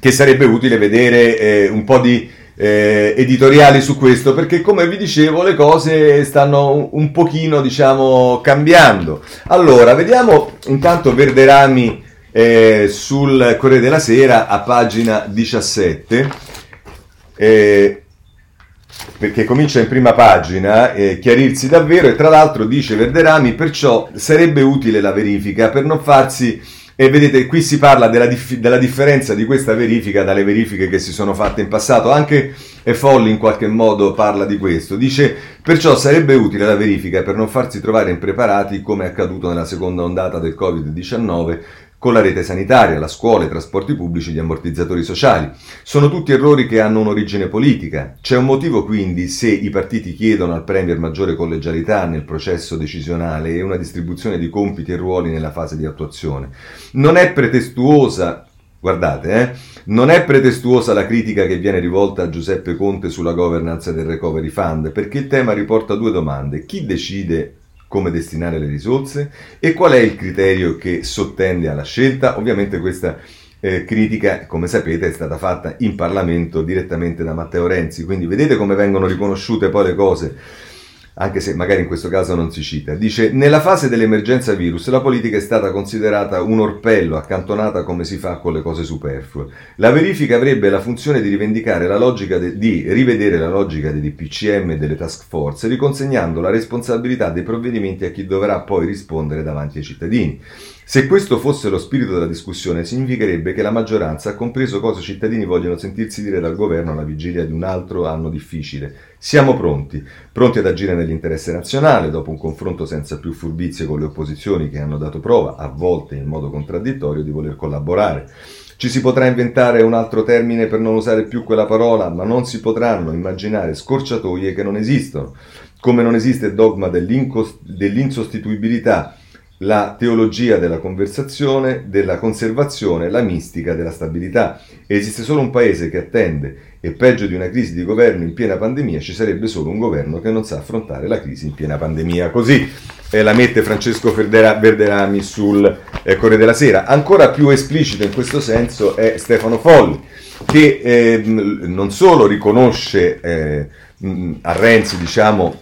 che sarebbe utile vedere eh, un po' di eh, editoriali su questo, perché come vi dicevo le cose stanno un, un pochino, diciamo, cambiando. Allora, vediamo intanto Verderami eh, sul Corriere della Sera a pagina 17. Eh, perché comincia in prima pagina, eh, chiarirsi davvero e tra l'altro dice Verderami, perciò sarebbe utile la verifica per non farsi E vedete, qui si parla della, dif- della, differenza di questa verifica dalle verifiche che si sono fatte in passato. Anche Folli in qualche modo parla di questo. Dice, perciò sarebbe utile la verifica per non farsi trovare impreparati come è accaduto nella seconda ondata del Covid-19 con la rete sanitaria, la scuola, i trasporti pubblici, gli ammortizzatori sociali. Sono tutti errori che hanno un'origine politica. C'è un motivo quindi se i partiti chiedono al Premier maggiore collegialità nel processo decisionale e una distribuzione di compiti e ruoli nella fase di attuazione. Non è pretestuosa Guardate, eh, non è pretestuosa la critica che viene rivolta a Giuseppe Conte sulla governance del Recovery Fund, perché il tema riporta due domande. Chi decide come destinare le risorse e qual è il criterio che sottende alla scelta. Ovviamente questa eh, critica, come sapete, è stata fatta in Parlamento direttamente da Matteo Renzi, quindi vedete come vengono riconosciute poi le cose anche se magari in questo caso non si cita. Dice, nella fase dell'emergenza virus la politica è stata considerata un orpello, accantonata come si fa con le cose superflue. La verifica avrebbe la funzione di rivendicare la logica de- di rivedere la logica dei DPCM e delle task force, riconsegnando la responsabilità dei provvedimenti a chi dovrà poi rispondere davanti ai cittadini. Se questo fosse lo spirito della discussione, significherebbe che la maggioranza ha compreso cosa i cittadini vogliono sentirsi dire dal governo alla vigilia di un altro anno difficile. Siamo pronti, pronti ad agire nell'interesse nazionale, dopo un confronto senza più furbizie con le opposizioni che hanno dato prova, a volte in modo contraddittorio, di voler collaborare. Ci si potrà inventare un altro termine per non usare più quella parola, ma non si potranno immaginare scorciatoie che non esistono, come non esiste il dogma dell'insostituibilità la teologia della conversazione, della conservazione, la mistica della stabilità. Esiste solo un paese che attende e peggio di una crisi di governo in piena pandemia ci sarebbe solo un governo che non sa affrontare la crisi in piena pandemia. Così eh, la mette Francesco Verdera, Verderami sul eh, Corriere della Sera. Ancora più esplicito in questo senso è Stefano Folli, che eh, non solo riconosce eh, a Renzi diciamo,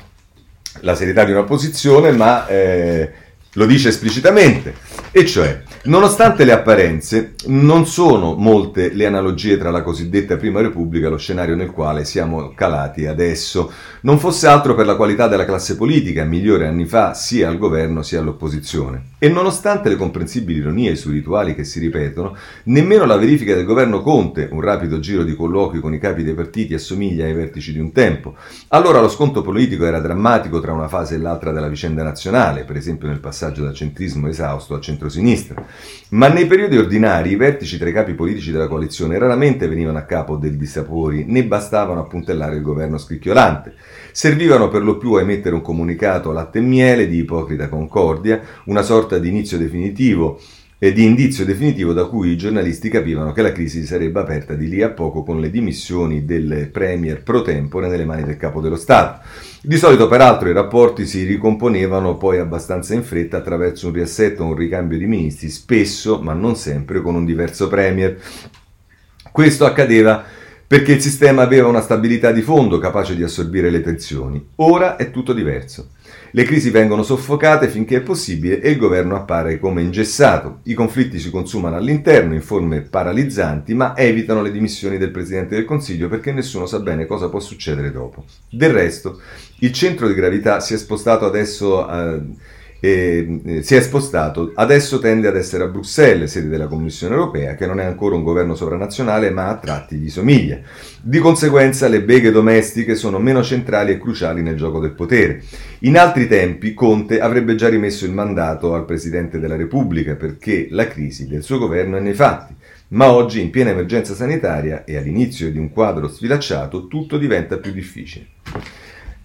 la serietà di una posizione, ma eh, lo dice esplicitamente, e cioè, nonostante le apparenze, non sono molte le analogie tra la cosiddetta Prima Repubblica e lo scenario nel quale siamo calati adesso, non fosse altro per la qualità della classe politica, migliore anni fa sia al governo sia all'opposizione. E nonostante le comprensibili ironie sui rituali che si ripetono, nemmeno la verifica del governo Conte, un rapido giro di colloqui con i capi dei partiti, assomiglia ai vertici di un tempo. Allora lo sconto politico era drammatico tra una fase e l'altra della vicenda nazionale, per esempio nel passaggio dal centrismo esausto al centrosinistra. Ma nei periodi ordinari i vertici tra i capi politici della coalizione raramente venivano a capo dei dissapori, né bastavano a puntellare il governo scricchiolante. Servivano per lo più a emettere un comunicato latte e miele di ipocrita concordia, una sorta di inizio definitivo e di indizio definitivo da cui i giornalisti capivano che la crisi sarebbe aperta di lì a poco con le dimissioni del premier pro tempore nelle mani del capo dello Stato. Di solito, peraltro, i rapporti si ricomponevano poi abbastanza in fretta attraverso un riassetto o un ricambio di ministri, spesso, ma non sempre, con un diverso premier. Questo accadeva perché il sistema aveva una stabilità di fondo capace di assorbire le tensioni. Ora è tutto diverso. Le crisi vengono soffocate finché è possibile e il governo appare come ingessato. I conflitti si consumano all'interno in forme paralizzanti, ma evitano le dimissioni del Presidente del Consiglio perché nessuno sa bene cosa può succedere dopo. Del resto, il centro di gravità si è spostato adesso a e, eh, si è spostato, adesso tende ad essere a Bruxelles, sede della Commissione europea, che non è ancora un governo sovranazionale, ma a tratti gli somiglia. Di conseguenza le beghe domestiche sono meno centrali e cruciali nel gioco del potere. In altri tempi Conte avrebbe già rimesso il mandato al Presidente della Repubblica perché la crisi del suo governo è nei fatti. Ma oggi, in piena emergenza sanitaria e all'inizio di un quadro sfilacciato, tutto diventa più difficile.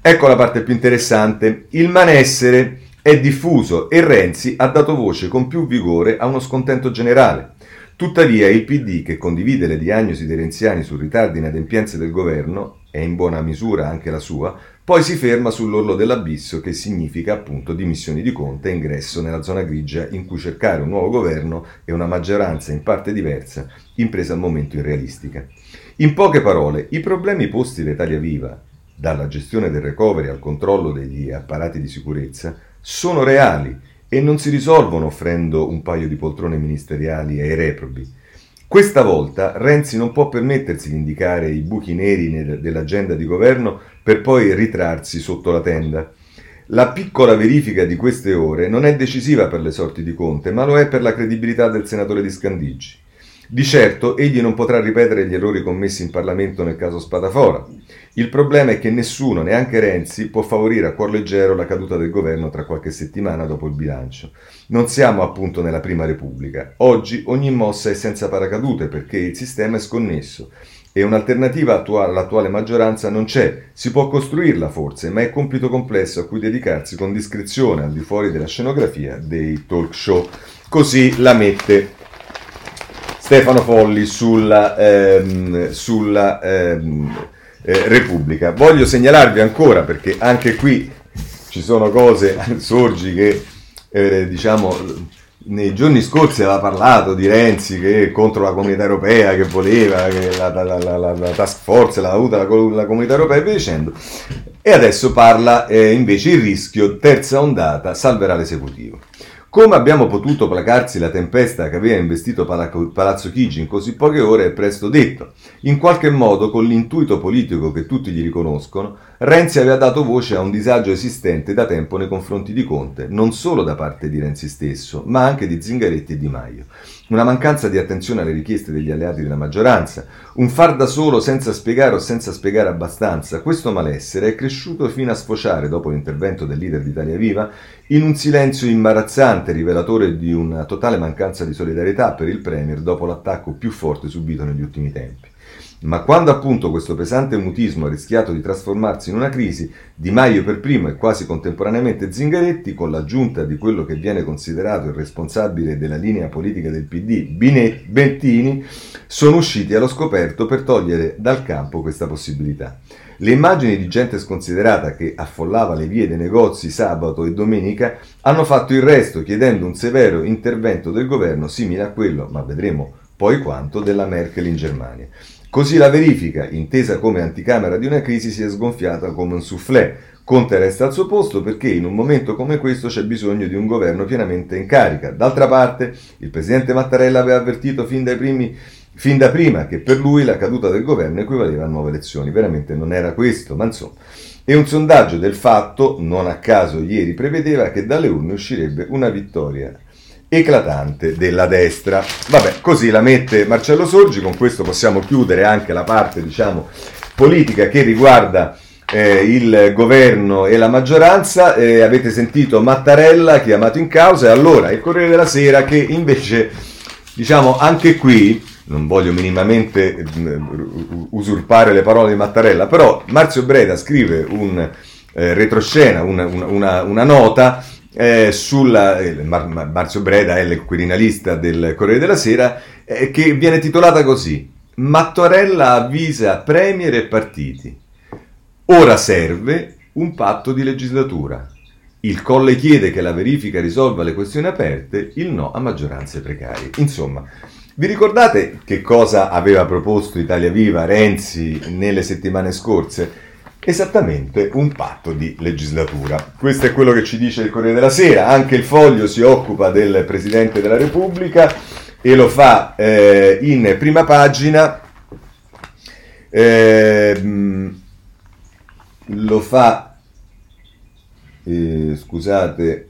Ecco la parte più interessante. Il malessere è diffuso e Renzi ha dato voce con più vigore a uno scontento generale. Tuttavia il PD, che condivide le diagnosi dei renziani sul ritardo in adempienze del governo, e in buona misura anche la sua, poi si ferma sull'orlo dell'abisso che significa appunto dimissioni di Conte e ingresso nella zona grigia in cui cercare un nuovo governo e una maggioranza in parte diversa, impresa al momento irrealistica. In poche parole, i problemi posti da Italia Viva, dalla gestione del recovery al controllo degli apparati di sicurezza, sono reali e non si risolvono offrendo un paio di poltrone ministeriali ai reprobi. Questa volta Renzi non può permettersi di indicare i buchi neri dell'agenda di governo per poi ritrarsi sotto la tenda. La piccola verifica di queste ore non è decisiva per le sorti di Conte, ma lo è per la credibilità del senatore di Scandigi. Di certo egli non potrà ripetere gli errori commessi in Parlamento nel caso Spadafora. Il problema è che nessuno, neanche Renzi, può favorire a cuor leggero la caduta del governo tra qualche settimana dopo il bilancio. Non siamo appunto nella Prima Repubblica. Oggi ogni mossa è senza paracadute perché il sistema è sconnesso e un'alternativa all'attuale maggioranza non c'è. Si può costruirla forse, ma è compito complesso a cui dedicarsi con discrezione al di fuori della scenografia dei talk show. Così la mette Stefano Folli sulla, ehm, sulla ehm, eh, Repubblica. Voglio segnalarvi ancora, perché anche qui ci sono cose, <laughs> Sorgi, che eh, diciamo nei giorni scorsi aveva parlato di Renzi che contro la comunità europea, che voleva che la, la, la, la task force l'ha avuta la, comunità europea e via dicendo. E adesso parla eh, invece il rischio terza ondata salverà l'esecutivo. Come abbiamo potuto placarsi la tempesta che aveva investito Palazzo Chigi in così poche ore è presto detto. In qualche modo, con l'intuito politico che tutti gli riconoscono, Renzi aveva dato voce a un disagio esistente da tempo nei confronti di Conte, non solo da parte di Renzi stesso, ma anche di Zingaretti e Di Maio. Una mancanza di attenzione alle richieste degli alleati della maggioranza, un far da solo senza spiegare o senza spiegare abbastanza, questo malessere è cresciuto fino a sfociare, dopo l'intervento del leader di Italia Viva, in un silenzio imbarazzante rivelatore di una totale mancanza di solidarietà per il Premier dopo l'attacco più forte subito negli ultimi tempi. Ma quando appunto questo pesante mutismo ha rischiato di trasformarsi in una crisi, Di Maio per primo e quasi contemporaneamente Zingaretti, con l'aggiunta di quello che viene considerato il responsabile della linea politica del PD, Bettini, sono usciti allo scoperto per togliere dal campo questa possibilità. Le immagini di gente sconsiderata che affollava le vie dei negozi sabato e domenica hanno fatto il resto chiedendo un severo intervento del governo simile a quello, ma vedremo poi quanto, della Merkel in Germania. Così la verifica, intesa come anticamera di una crisi, si è sgonfiata come un soufflé. Conte resta al suo posto perché in un momento come questo c'è bisogno di un governo pienamente in carica. D'altra parte, il presidente Mattarella aveva avvertito fin, primi, fin da prima che per lui la caduta del governo equivaleva a nuove elezioni. Veramente non era questo, ma insomma. E un sondaggio del fatto, non a caso ieri, prevedeva che dalle urne uscirebbe una vittoria eclatante della destra. Vabbè, così la mette Marcello Sorgi, con questo possiamo chiudere anche la parte, diciamo, politica che riguarda eh, il governo e la maggioranza. Eh, avete sentito Mattarella chiamato in causa e allora il Corriere della Sera che invece, diciamo, anche qui non voglio minimamente usurpare le parole di Mattarella, però Marzio Breda scrive un eh, retroscena, una, una, una nota eh, sulla, eh, Mar- Marzio Breda è il quirinalista del Corriere della Sera, eh, che viene titolata così: Mattarella avvisa Premier e partiti. Ora serve un patto di legislatura. Il Colle chiede che la verifica risolva le questioni aperte, il no a maggioranze precarie. Insomma, vi ricordate che cosa aveva proposto Italia Viva Renzi nelle settimane scorse? Esattamente un patto di legislatura. Questo è quello che ci dice il Corriere della Sera, anche il Foglio si occupa del Presidente della Repubblica e lo fa eh, in prima pagina, eh, lo fa, eh, scusate,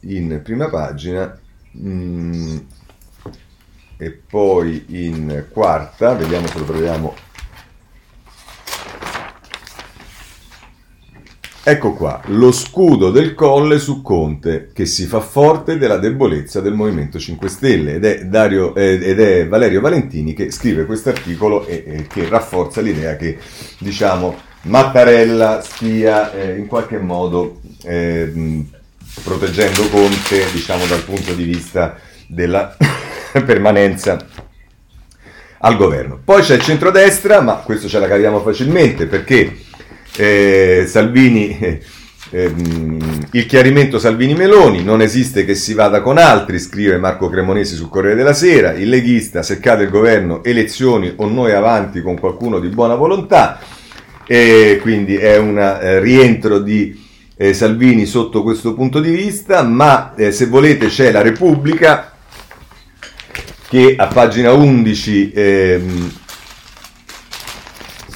in prima pagina, mm, e poi in quarta, vediamo se lo troviamo. Ecco qua, lo scudo del colle su Conte che si fa forte della debolezza del Movimento 5 Stelle ed è, Dario, eh, ed è Valerio Valentini che scrive questo articolo e, e, che rafforza l'idea che diciamo Mattarella stia eh, in qualche modo eh, proteggendo Conte diciamo dal punto di vista della <laughs> permanenza al governo. Poi c'è il centrodestra, ma questo ce la caviamo facilmente perché eh, Salvini, eh, ehm, il chiarimento Salvini-Meloni, non esiste che si vada con altri, scrive Marco Cremonesi sul Corriere della Sera, il leghista, se cade il governo, elezioni o noi avanti con qualcuno di buona volontà, e quindi è un eh, rientro di eh, Salvini sotto questo punto di vista, ma se volete c'è la Repubblica che a pagina 11 ehm,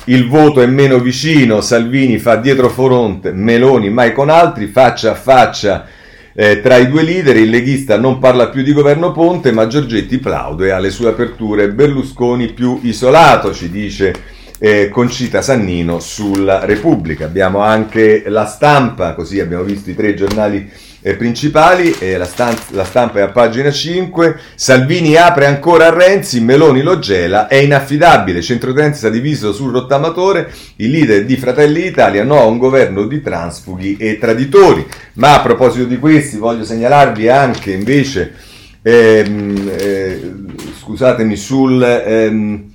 il voto è meno vicino, Salvini fa dietro fronte, Meloni mai con altri, faccia a faccia eh, tra i due leader, il leghista non parla più di governo Ponte, ma Giorgetti plaude alle sue aperture, Berlusconi più isolato, ci dice eh, Concita Sannino sulla Repubblica. Abbiamo anche la stampa, così abbiamo visto i tre giornali principali, eh, la, stanza, la, stampa è a pagina 5, Salvini apre ancora a Renzi, Meloni lo gela, è inaffidabile, centrodestra diviso sul rottamatore, il leader di Fratelli d'Italia no a un governo di transfughi e traditori. Ma a proposito di questi voglio segnalarvi anche invece, ehm, eh, scusatemi, sul... Ehm,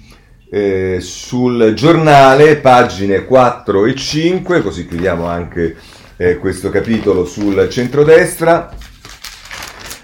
eh, sul giornale, pagine 4 e 5, così chiudiamo anche eh, questo capitolo sul centrodestra.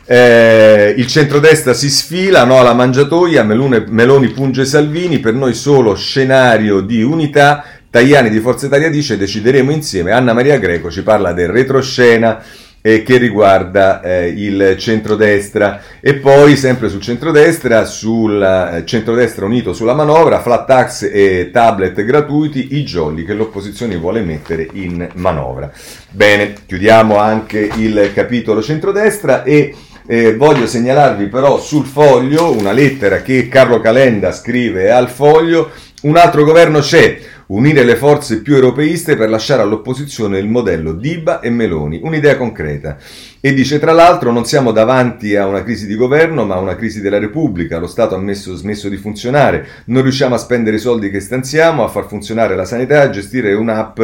Eh, il centrodestra si sfila, no alla mangiatoia, Melone, Meloni punge Salvini, per noi solo scenario di unità, Tajani di Forza Italia dice decideremo insieme, Anna Maria Greco ci parla del retroscena eh, che riguarda eh, il centrodestra. E poi sempre sul centrodestra, sul eh, centrodestra unito sulla manovra, flat tax e tablet gratuiti, i jolly che l'opposizione vuole mettere in manovra. Bene, chiudiamo anche il capitolo centrodestra e eh, voglio segnalarvi però sul foglio una lettera che Carlo Calenda scrive al foglio, un altro governo c'è, unire le forze più europeiste per lasciare all'opposizione il modello Diba e Meloni, un'idea concreta. E dice tra l'altro non siamo davanti a una crisi di governo ma a una crisi della Repubblica, lo Stato ha messo, smesso di funzionare, non riusciamo a spendere i soldi che stanziamo, a far funzionare la sanità, a gestire un'app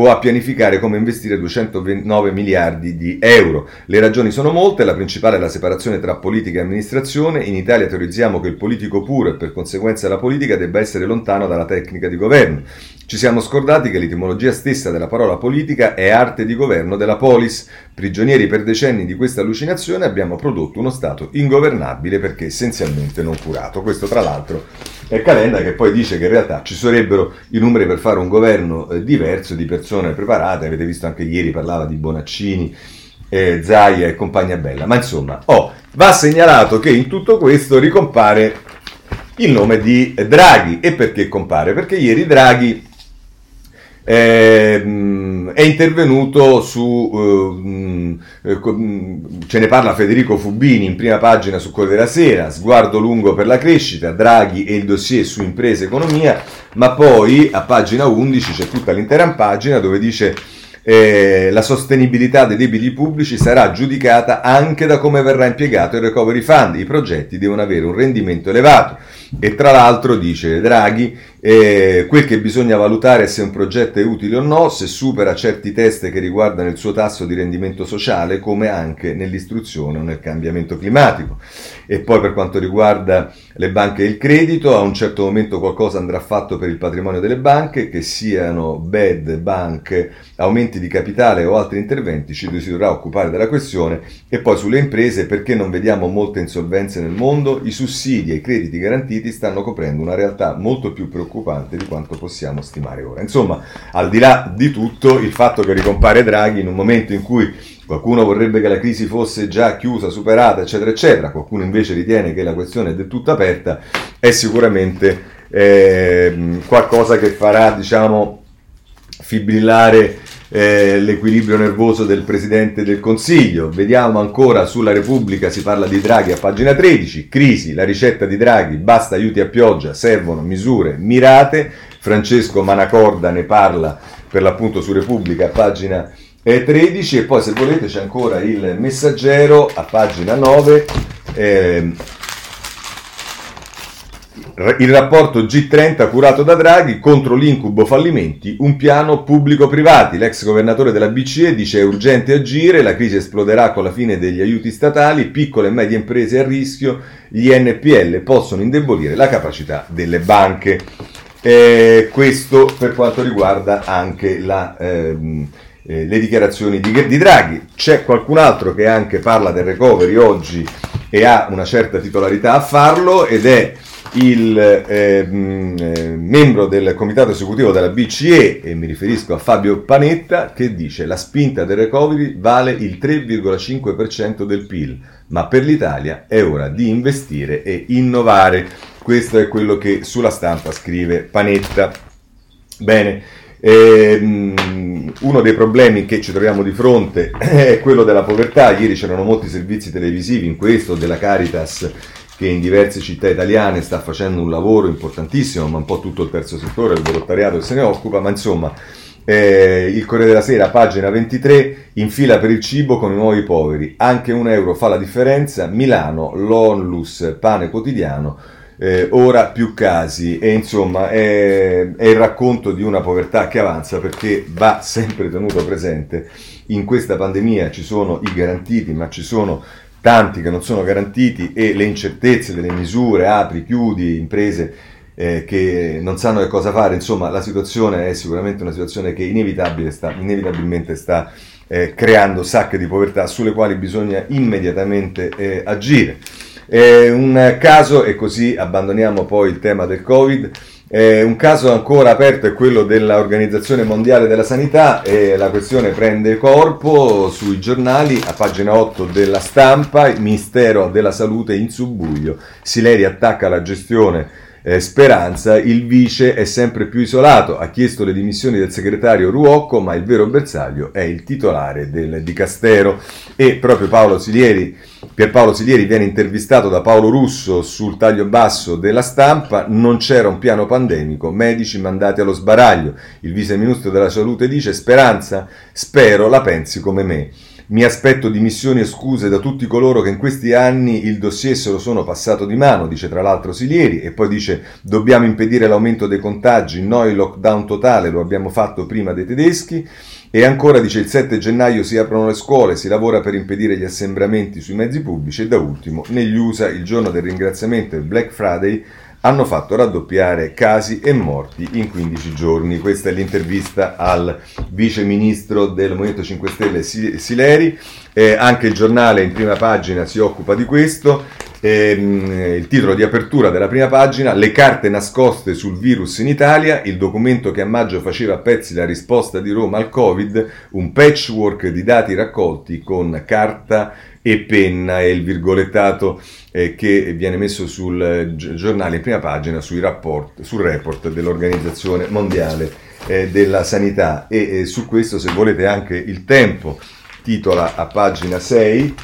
o a pianificare come investire 209 miliardi di euro. Le ragioni sono molte, la principale è la separazione tra politica e amministrazione. In Italia teorizziamo che il politico puro e per conseguenza la politica debba essere lontano dalla tecnica di governo. Ci siamo scordati che l'etimologia stessa della parola politica è arte di governo della polis. Prigionieri per decenni di questa allucinazione abbiamo prodotto uno Stato ingovernabile perché essenzialmente non curato. Questo tra l'altro è Calenda che poi dice che in realtà ci sarebbero i numeri per fare un governo eh, diverso di persone preparate, avete visto anche ieri parlava di Bonaccini, eh, Zaia e compagnia bella, ma insomma, oh, va segnalato che in tutto questo ricompare il nome di Draghi. E perché compare? Perché ieri Draghi eh, è intervenuto su, eh, eh ce ne parla Federico Fubini in prima pagina su Corriere della Sera, sguardo lungo per la crescita, Draghi e il dossier su imprese e economia, ma poi a pagina 11 c'è tutta l'intera pagina dove dice eh, la sostenibilità dei debiti pubblici sarà giudicata anche da come verrà impiegato il recovery fund. I progetti devono avere un rendimento elevato. E tra l'altro, dice Draghi, eh, quel che bisogna valutare è se un progetto è utile o no, se supera certi test che riguardano il suo tasso di rendimento sociale, come anche nell'istruzione o nel cambiamento climatico. E poi per quanto riguarda le banche e il credito, a un certo momento qualcosa andrà fatto per il patrimonio delle banche, che siano bad, bank, aumenti di capitale o altri interventi, ci si dovrà occupare della questione. E poi sulle imprese, perché non vediamo molte insolvenze nel mondo? I sussidi e i crediti garantiti stanno coprendo una realtà molto più preoccupante di quanto possiamo stimare ora. Insomma, al di là di tutto, il fatto che ricompare Draghi in un momento in cui qualcuno vorrebbe che la crisi fosse già chiusa, superata, eccetera, eccetera, qualcuno invece ritiene che la questione è del tutto aperta, è sicuramente eh, qualcosa che farà, diciamo, fibrillare eh, l'equilibrio nervoso del Presidente del Consiglio. Vediamo ancora sulla Repubblica, si parla di Draghi a pagina 13, crisi, la ricetta di Draghi, basta aiuti a pioggia, servono misure mirate. Francesco Manacorda ne parla per l'appunto su Repubblica a pagina 13 e poi se volete c'è ancora il messaggero a pagina 9. Eh, il rapporto G30 curato da Draghi contro l'incubo fallimenti, un piano pubblico-privati. L'ex governatore della BCE dice è urgente agire, la crisi esploderà con la fine degli aiuti statali, piccole e medie imprese a rischio, gli NPL possono indebolire la capacità delle banche. Eh, questo per quanto riguarda anche la, ehm, eh, le dichiarazioni di, di Draghi. C'è qualcun altro che anche parla del recovery oggi e ha una certa titolarità a farlo ed è il eh, membro del comitato esecutivo della BCE, e mi riferisco a Fabio Panetta, che dice la spinta del recovery vale il 3,5% del PIL, ma per l'Italia è ora di investire e innovare. Questo è quello che sulla stampa scrive Panetta. Bene, ehm, uno dei problemi che ci troviamo di fronte <clears throat> è quello della povertà. Ieri c'erano molti servizi televisivi in questo, della Caritas che in diverse città italiane sta facendo un lavoro importantissimo, ma un po' tutto il terzo settore, il volontariato se ne occupa, ma insomma eh, il Corriere della Sera, pagina 23, in fila per il cibo con i nuovi poveri, anche un euro fa la differenza, Milano, l'onlus, pane quotidiano, eh, ora più casi. E insomma è, è, il racconto di una povertà che avanza perché va sempre tenuto presente. In questa pandemia ci sono i garantiti ma ci sono tanti che non sono garantiti e le incertezze delle misure, apri, chiudi, imprese eh, che non sanno che cosa fare, insomma la situazione è sicuramente una situazione che sta, inevitabilmente sta eh, creando sacche di povertà sulle quali bisogna immediatamente eh, agire. un caso, e così abbandoniamo poi il tema del Covid, eh, un caso ancora aperto è quello dell'Organizzazione Mondiale della Sanità e la questione prende corpo sui giornali a pagina 8 della stampa, il Ministero della Salute in subbuglio, Sileri attacca la gestione eh, Speranza, il vice è sempre più isolato, ha chiesto le dimissioni del segretario Ruocco, ma il vero bersaglio è il titolare del Dicastero e proprio Paolo Silieri Pierpaolo Silieri viene intervistato da Paolo Russo sul taglio basso della stampa, non c'era un piano pandemico, medici mandati allo sbaraglio. Il vice ministro della salute dice Speranza, spero la pensi come me. Mi aspetto dimissioni e scuse da tutti coloro che in questi anni il dossier se lo sono passato di mano, dice tra l'altro Silieri, e poi dice dobbiamo impedire l'aumento dei contagi, noi lockdown totale lo abbiamo fatto prima dei tedeschi. E ancora dice il 7 gennaio si aprono le scuole, si lavora per impedire gli assembramenti sui mezzi pubblici e da ultimo negli USA il giorno del ringraziamento e Black Friday hanno fatto raddoppiare casi e morti in 15 giorni. Questa è l'intervista al vice ministro del Movimento 5 Stelle Sileri. Eh, anche il giornale in prima pagina si occupa di questo Ehm, il titolo di apertura della prima pagina, le carte nascoste sul virus in Italia, il documento che a maggio faceva a pezzi la risposta di Roma al Covid, un patchwork di dati raccolti con carta e penna e il virgolettato eh, che viene messo sul eh, giornale in prima pagina rapport, sul report dell'Organizzazione Mondiale eh, della Sanità. E su questo se volete anche il tempo titola a pagina 6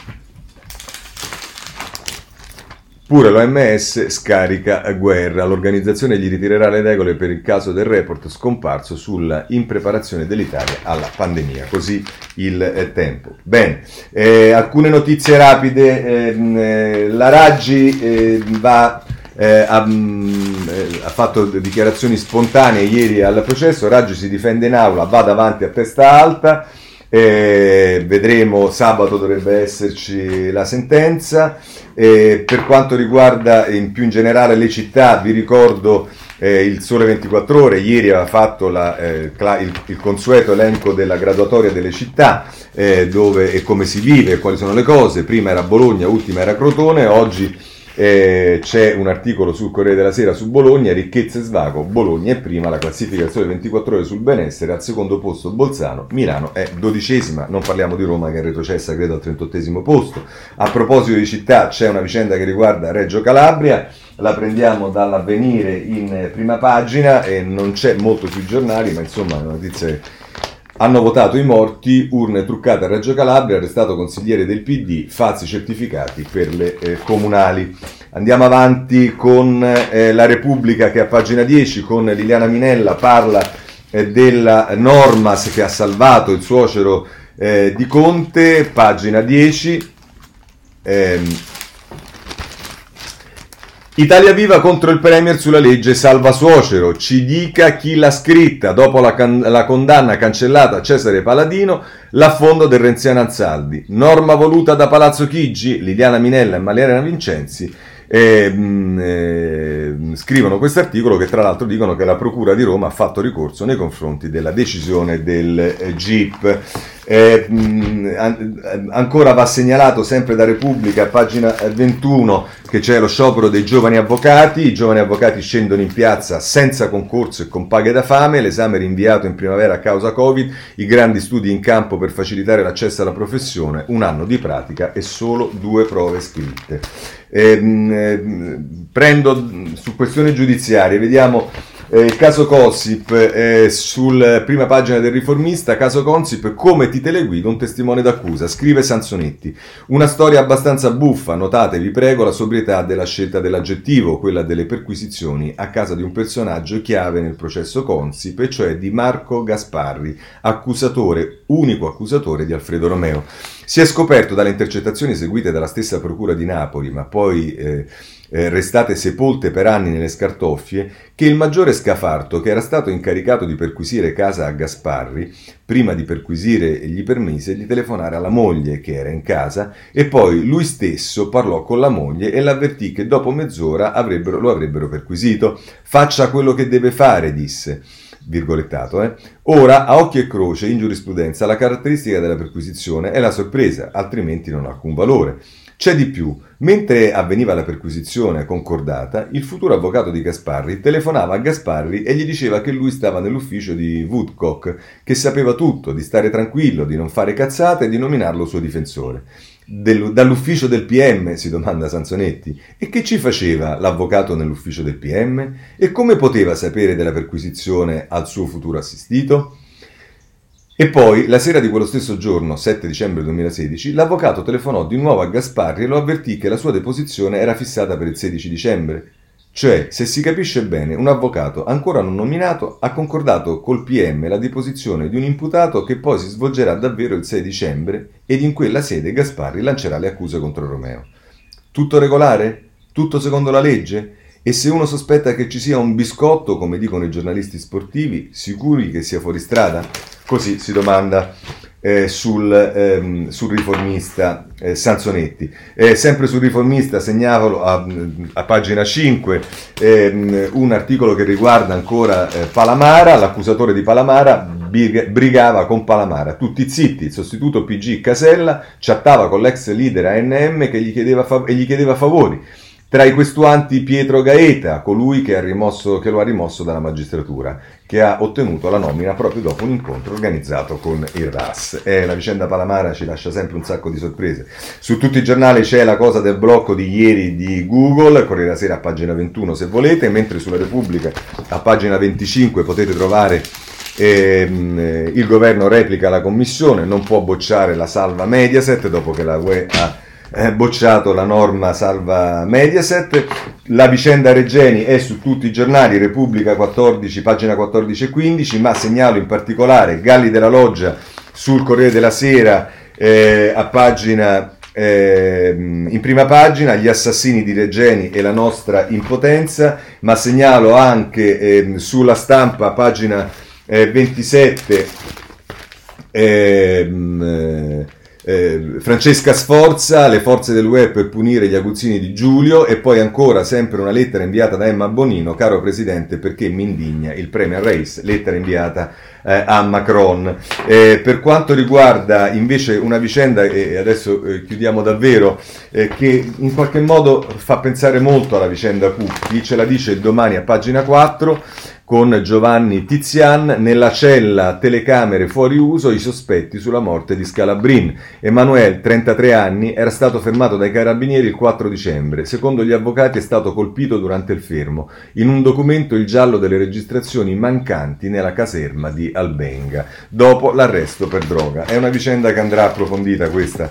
Pure l'OMS scarica guerra. L'organizzazione gli ritirerà le regole per il caso del report scomparso sulla impreparazione dell'Italia alla pandemia. Così il eh, tempo. Bene, eh, alcune notizie rapide. Ehm, eh, la Raggi eh, va, eh, ha, mm, eh, ha, fatto dichiarazioni spontanee ieri al processo. Raggi si difende in aula, va davanti a testa alta. Vedremo, sabato dovrebbe esserci la sentenza. Eh, per quanto riguarda in più in generale le città, vi ricordo eh, il Sole 24 Ore, ieri aveva fatto la, eh, il, il, consueto elenco della graduatoria delle città, eh, dove e come si vive, quali sono le cose, prima era Bologna, ultima era Crotone, oggi eh, c'è un articolo sul Corriere della Sera su Bologna, ricchezza e svago, Bologna è prima, la classificazione 24 ore sul benessere, al secondo posto Bolzano, Milano è dodicesima, non parliamo di Roma che è retrocessa credo al 38 posto. A proposito di città c'è una vicenda che riguarda Reggio Calabria, la prendiamo dall'avvenire in prima pagina e non c'è molto sui giornali, ma insomma è una notizia hanno votato i morti, urne truccate a Reggio Calabria, arrestato consigliere del PD, falsi certificati per le eh, comunali. Andiamo avanti con eh, la Repubblica che a pagina 10 con Liliana Minella parla eh, della Normas che ha salvato il suocero eh, di Conte, pagina 10. Italia Viva contro il Premier sulla legge Salva Suocero. Ci dica chi l'ha scritta. Dopo la, can- la condanna cancellata a Cesare Paladino, l'affondo del Renziano Anzaldi. Norma voluta da Palazzo Chigi, Liliana Minella e Malena Vincenzi e, eh, scrivono questo articolo che tra l'altro dicono che la Procura di Roma ha fatto ricorso nei confronti della decisione del eh, GIP. Eh, an- ancora va segnalato sempre da Repubblica, pagina 21, che c'è lo sciopero dei giovani avvocati. I giovani avvocati scendono in piazza senza concorso e con paghe da fame. L'esame rinviato in primavera a causa Covid. I grandi studi in campo per facilitare l'accesso alla professione. Un anno di pratica e solo due prove scritte. Eh, prendo su questioni giudiziarie, vediamo Eh, il caso Consip, eh, sulla prima pagina del riformista, caso Consip, come ti teleguido un testimone d'accusa, scrive Sansonetti. Una storia abbastanza buffa, notate, vi prego, la sobrietà della scelta dell'aggettivo, quella delle perquisizioni a casa di un personaggio chiave nel processo Consip, e cioè di Marco Gasparri, accusatore, unico accusatore di Alfredo Romeo. Si è scoperto dalle intercettazioni eseguite dalla stessa Procura di Napoli, ma poi eh, eh, restate sepolte per anni nelle scartoffie, che il maggiore Scafarto, che era stato incaricato di perquisire casa a Gasparri, prima di perquisire gli permise di telefonare alla moglie che era in casa e poi lui stesso parlò con la moglie e l'avvertì che dopo mezz'ora avrebbero, lo avrebbero perquisito. Faccia quello che deve fare, disse eh? Ora, a occhio e croce, in giurisprudenza, la caratteristica della perquisizione è la sorpresa, altrimenti non ha alcun valore. C'è di più. Mentre avveniva la perquisizione concordata, il futuro avvocato di Gasparri telefonava a Gasparri e gli diceva che lui stava nell'ufficio di Woodcock, che sapeva tutto, di stare tranquillo, di non fare cazzate e di nominarlo suo difensore. Del, dall'ufficio del PM, si domanda Sansonetti. E che ci faceva l'avvocato nell'ufficio del PM? E come poteva sapere della perquisizione al suo futuro assistito? E poi, la sera di quello stesso giorno, 7 dicembre 2016, l'avvocato telefonò di nuovo a Gasparri e lo avvertì che la sua deposizione era fissata per il 16 dicembre. Cioè, se si capisce bene, un avvocato ancora non nominato ha concordato col PM la deposizione di un imputato che poi si svolgerà davvero il 6 dicembre ed in quella sede Gasparri lancerà le accuse contro Romeo. Tutto regolare? Tutto secondo la legge? E se uno sospetta che ci sia un biscotto, come dicono i giornalisti sportivi, sicuri che sia fuori strada? Così si domanda eh, sul, ehm, sul, riformista eh, Sansonetti. Eh, sempre sul riformista segnalo a, a pagina 5 ehm, un articolo che riguarda ancora eh, Palamara, l'accusatore di Palamara brigava con Palamara, tutti zitti, il sostituto PG Casella chattava con l'ex leader ANM che gli chiedeva fav- e gli chiedeva favori. Tra i questuanti Pietro Gaeta, colui che, rimosso, che, lo ha rimosso dalla magistratura, che ha ottenuto la nomina proprio dopo un incontro organizzato con il RAS. E la vicenda Palamara ci lascia sempre un sacco di sorprese. Su tutti i giornali c'è la cosa del blocco di ieri di Google, Corriere la Sera a pagina 21 se volete, mentre sulla Repubblica a pagina 25 potete trovare ehm, il governo replica la commissione, non può bocciare la salva Mediaset dopo che la UE ha eh, bocciato la norma salva Mediaset. La vicenda Regeni è su tutti i giornali, Repubblica 14, pagina 14 e 15, ma segnalo in particolare Galli della Loggia sul Corriere della Sera eh, a pagina eh, in prima pagina gli assassini di Regeni e la nostra impotenza, ma segnalo anche eh, sulla stampa, pagina eh, 27, ehm, eh, Francesca Sforza, le forze dell'UE per punire gli aguzzini di Giulio e poi ancora sempre una lettera inviata da Emma Bonino, caro Presidente perché mi indigna il Premier Reis, lettera inviata eh, a Macron. Eh, per quanto riguarda invece una vicenda, e adesso eh, chiudiamo davvero, eh, che in qualche modo fa pensare molto alla vicenda Cucchi, ce la dice domani a pagina 4, con Giovanni Tizian nella cella telecamere fuori uso i sospetti sulla morte di Scalabrin. Emanuele, 33 anni, era stato fermato dai carabinieri il 4 dicembre. Secondo gli avvocati è stato colpito durante il fermo. In un documento il giallo delle registrazioni mancanti nella caserma di Albenga, dopo l'arresto per droga. È una vicenda che andrà approfondita questa,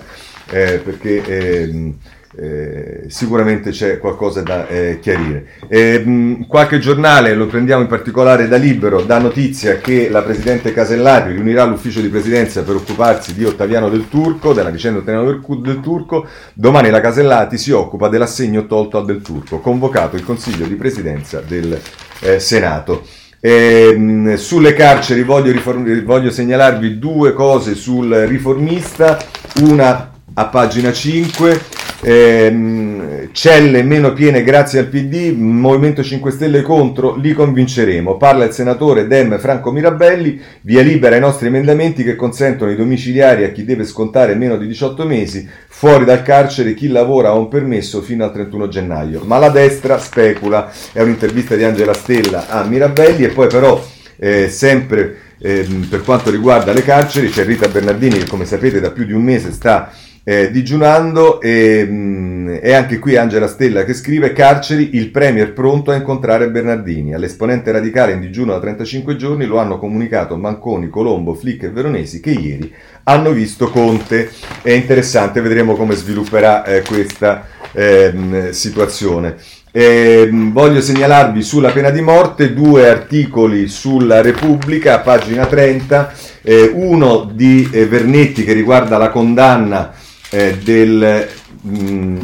eh, perché... Eh, eh, sicuramente c'è qualcosa da eh, chiarire. Eh, mh, qualche giornale, lo prendiamo in particolare da Libero, dà notizia che la Presidente Casellati riunirà l'ufficio di presidenza per occuparsi di Ottaviano del Turco, della vicenda Ottaviano del, Turco. Domani la Casellati si occupa dell'assegno tolto al del Turco, convocato il Consiglio di Presidenza del eh, Senato. Eh, sulle carceri voglio, riform- voglio segnalarvi due cose sul riformista, una a pagina 5 Ehm, celle meno piene grazie al PD, Movimento 5 Stelle contro, li convinceremo. Parla il senatore Dem Franco Mirabelli, via libera ai nostri emendamenti che consentono i domiciliari a chi deve scontare meno di 18 mesi, fuori dal carcere chi lavora ha un permesso fino al 31 gennaio. Ma la destra specula, è un'intervista di Angela Stella a Mirabelli e poi però eh, sempre eh, per quanto riguarda le carceri c'è Rita Bernardini che come sapete da più di un mese sta eh, digiunando e mh, ehm, e anche qui Angela Stella che scrive carceri, il premier pronto a incontrare Bernardini. All'esponente radicale in digiuno da 35 giorni lo hanno comunicato Manconi, Colombo, Flick e Veronesi che ieri hanno visto Conte. È interessante, vedremo come svilupperà eh, questa ehm, situazione. Eh, voglio segnalarvi sulla pena di morte due articoli sulla Repubblica, pagina 30, eh, uno di eh, Vernetti che riguarda la condanna eh, del... Mh, mm,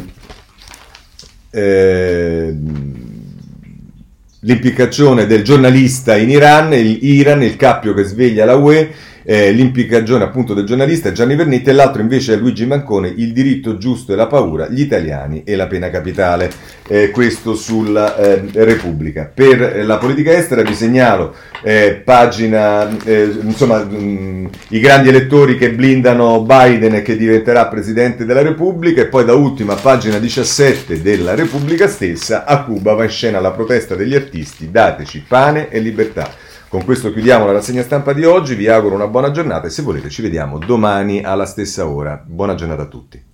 eh, l'impiccazione del giornalista in Iran, il Iran, il cappio che sveglia la UE, eh, l'impiccagione appunto del giornalista Gianni Vernetti e l'altro invece è Luigi Mancone, il diritto giusto e la paura, gli italiani e la pena capitale, eh, questo sulla eh, Repubblica. Per la politica estera vi segnalo eh, pagina, eh, insomma, mh, mm, i grandi elettori che blindano Biden e che diventerà Presidente della Repubblica e poi da ultima pagina 17 della Repubblica stessa, a Cuba va in scena la protesta degli artisti, dateci pane e libertà. Con questo chiudiamo la rassegna stampa di oggi, vi auguro una buona giornata e se volete ci vediamo domani alla stessa ora. Buona giornata a tutti.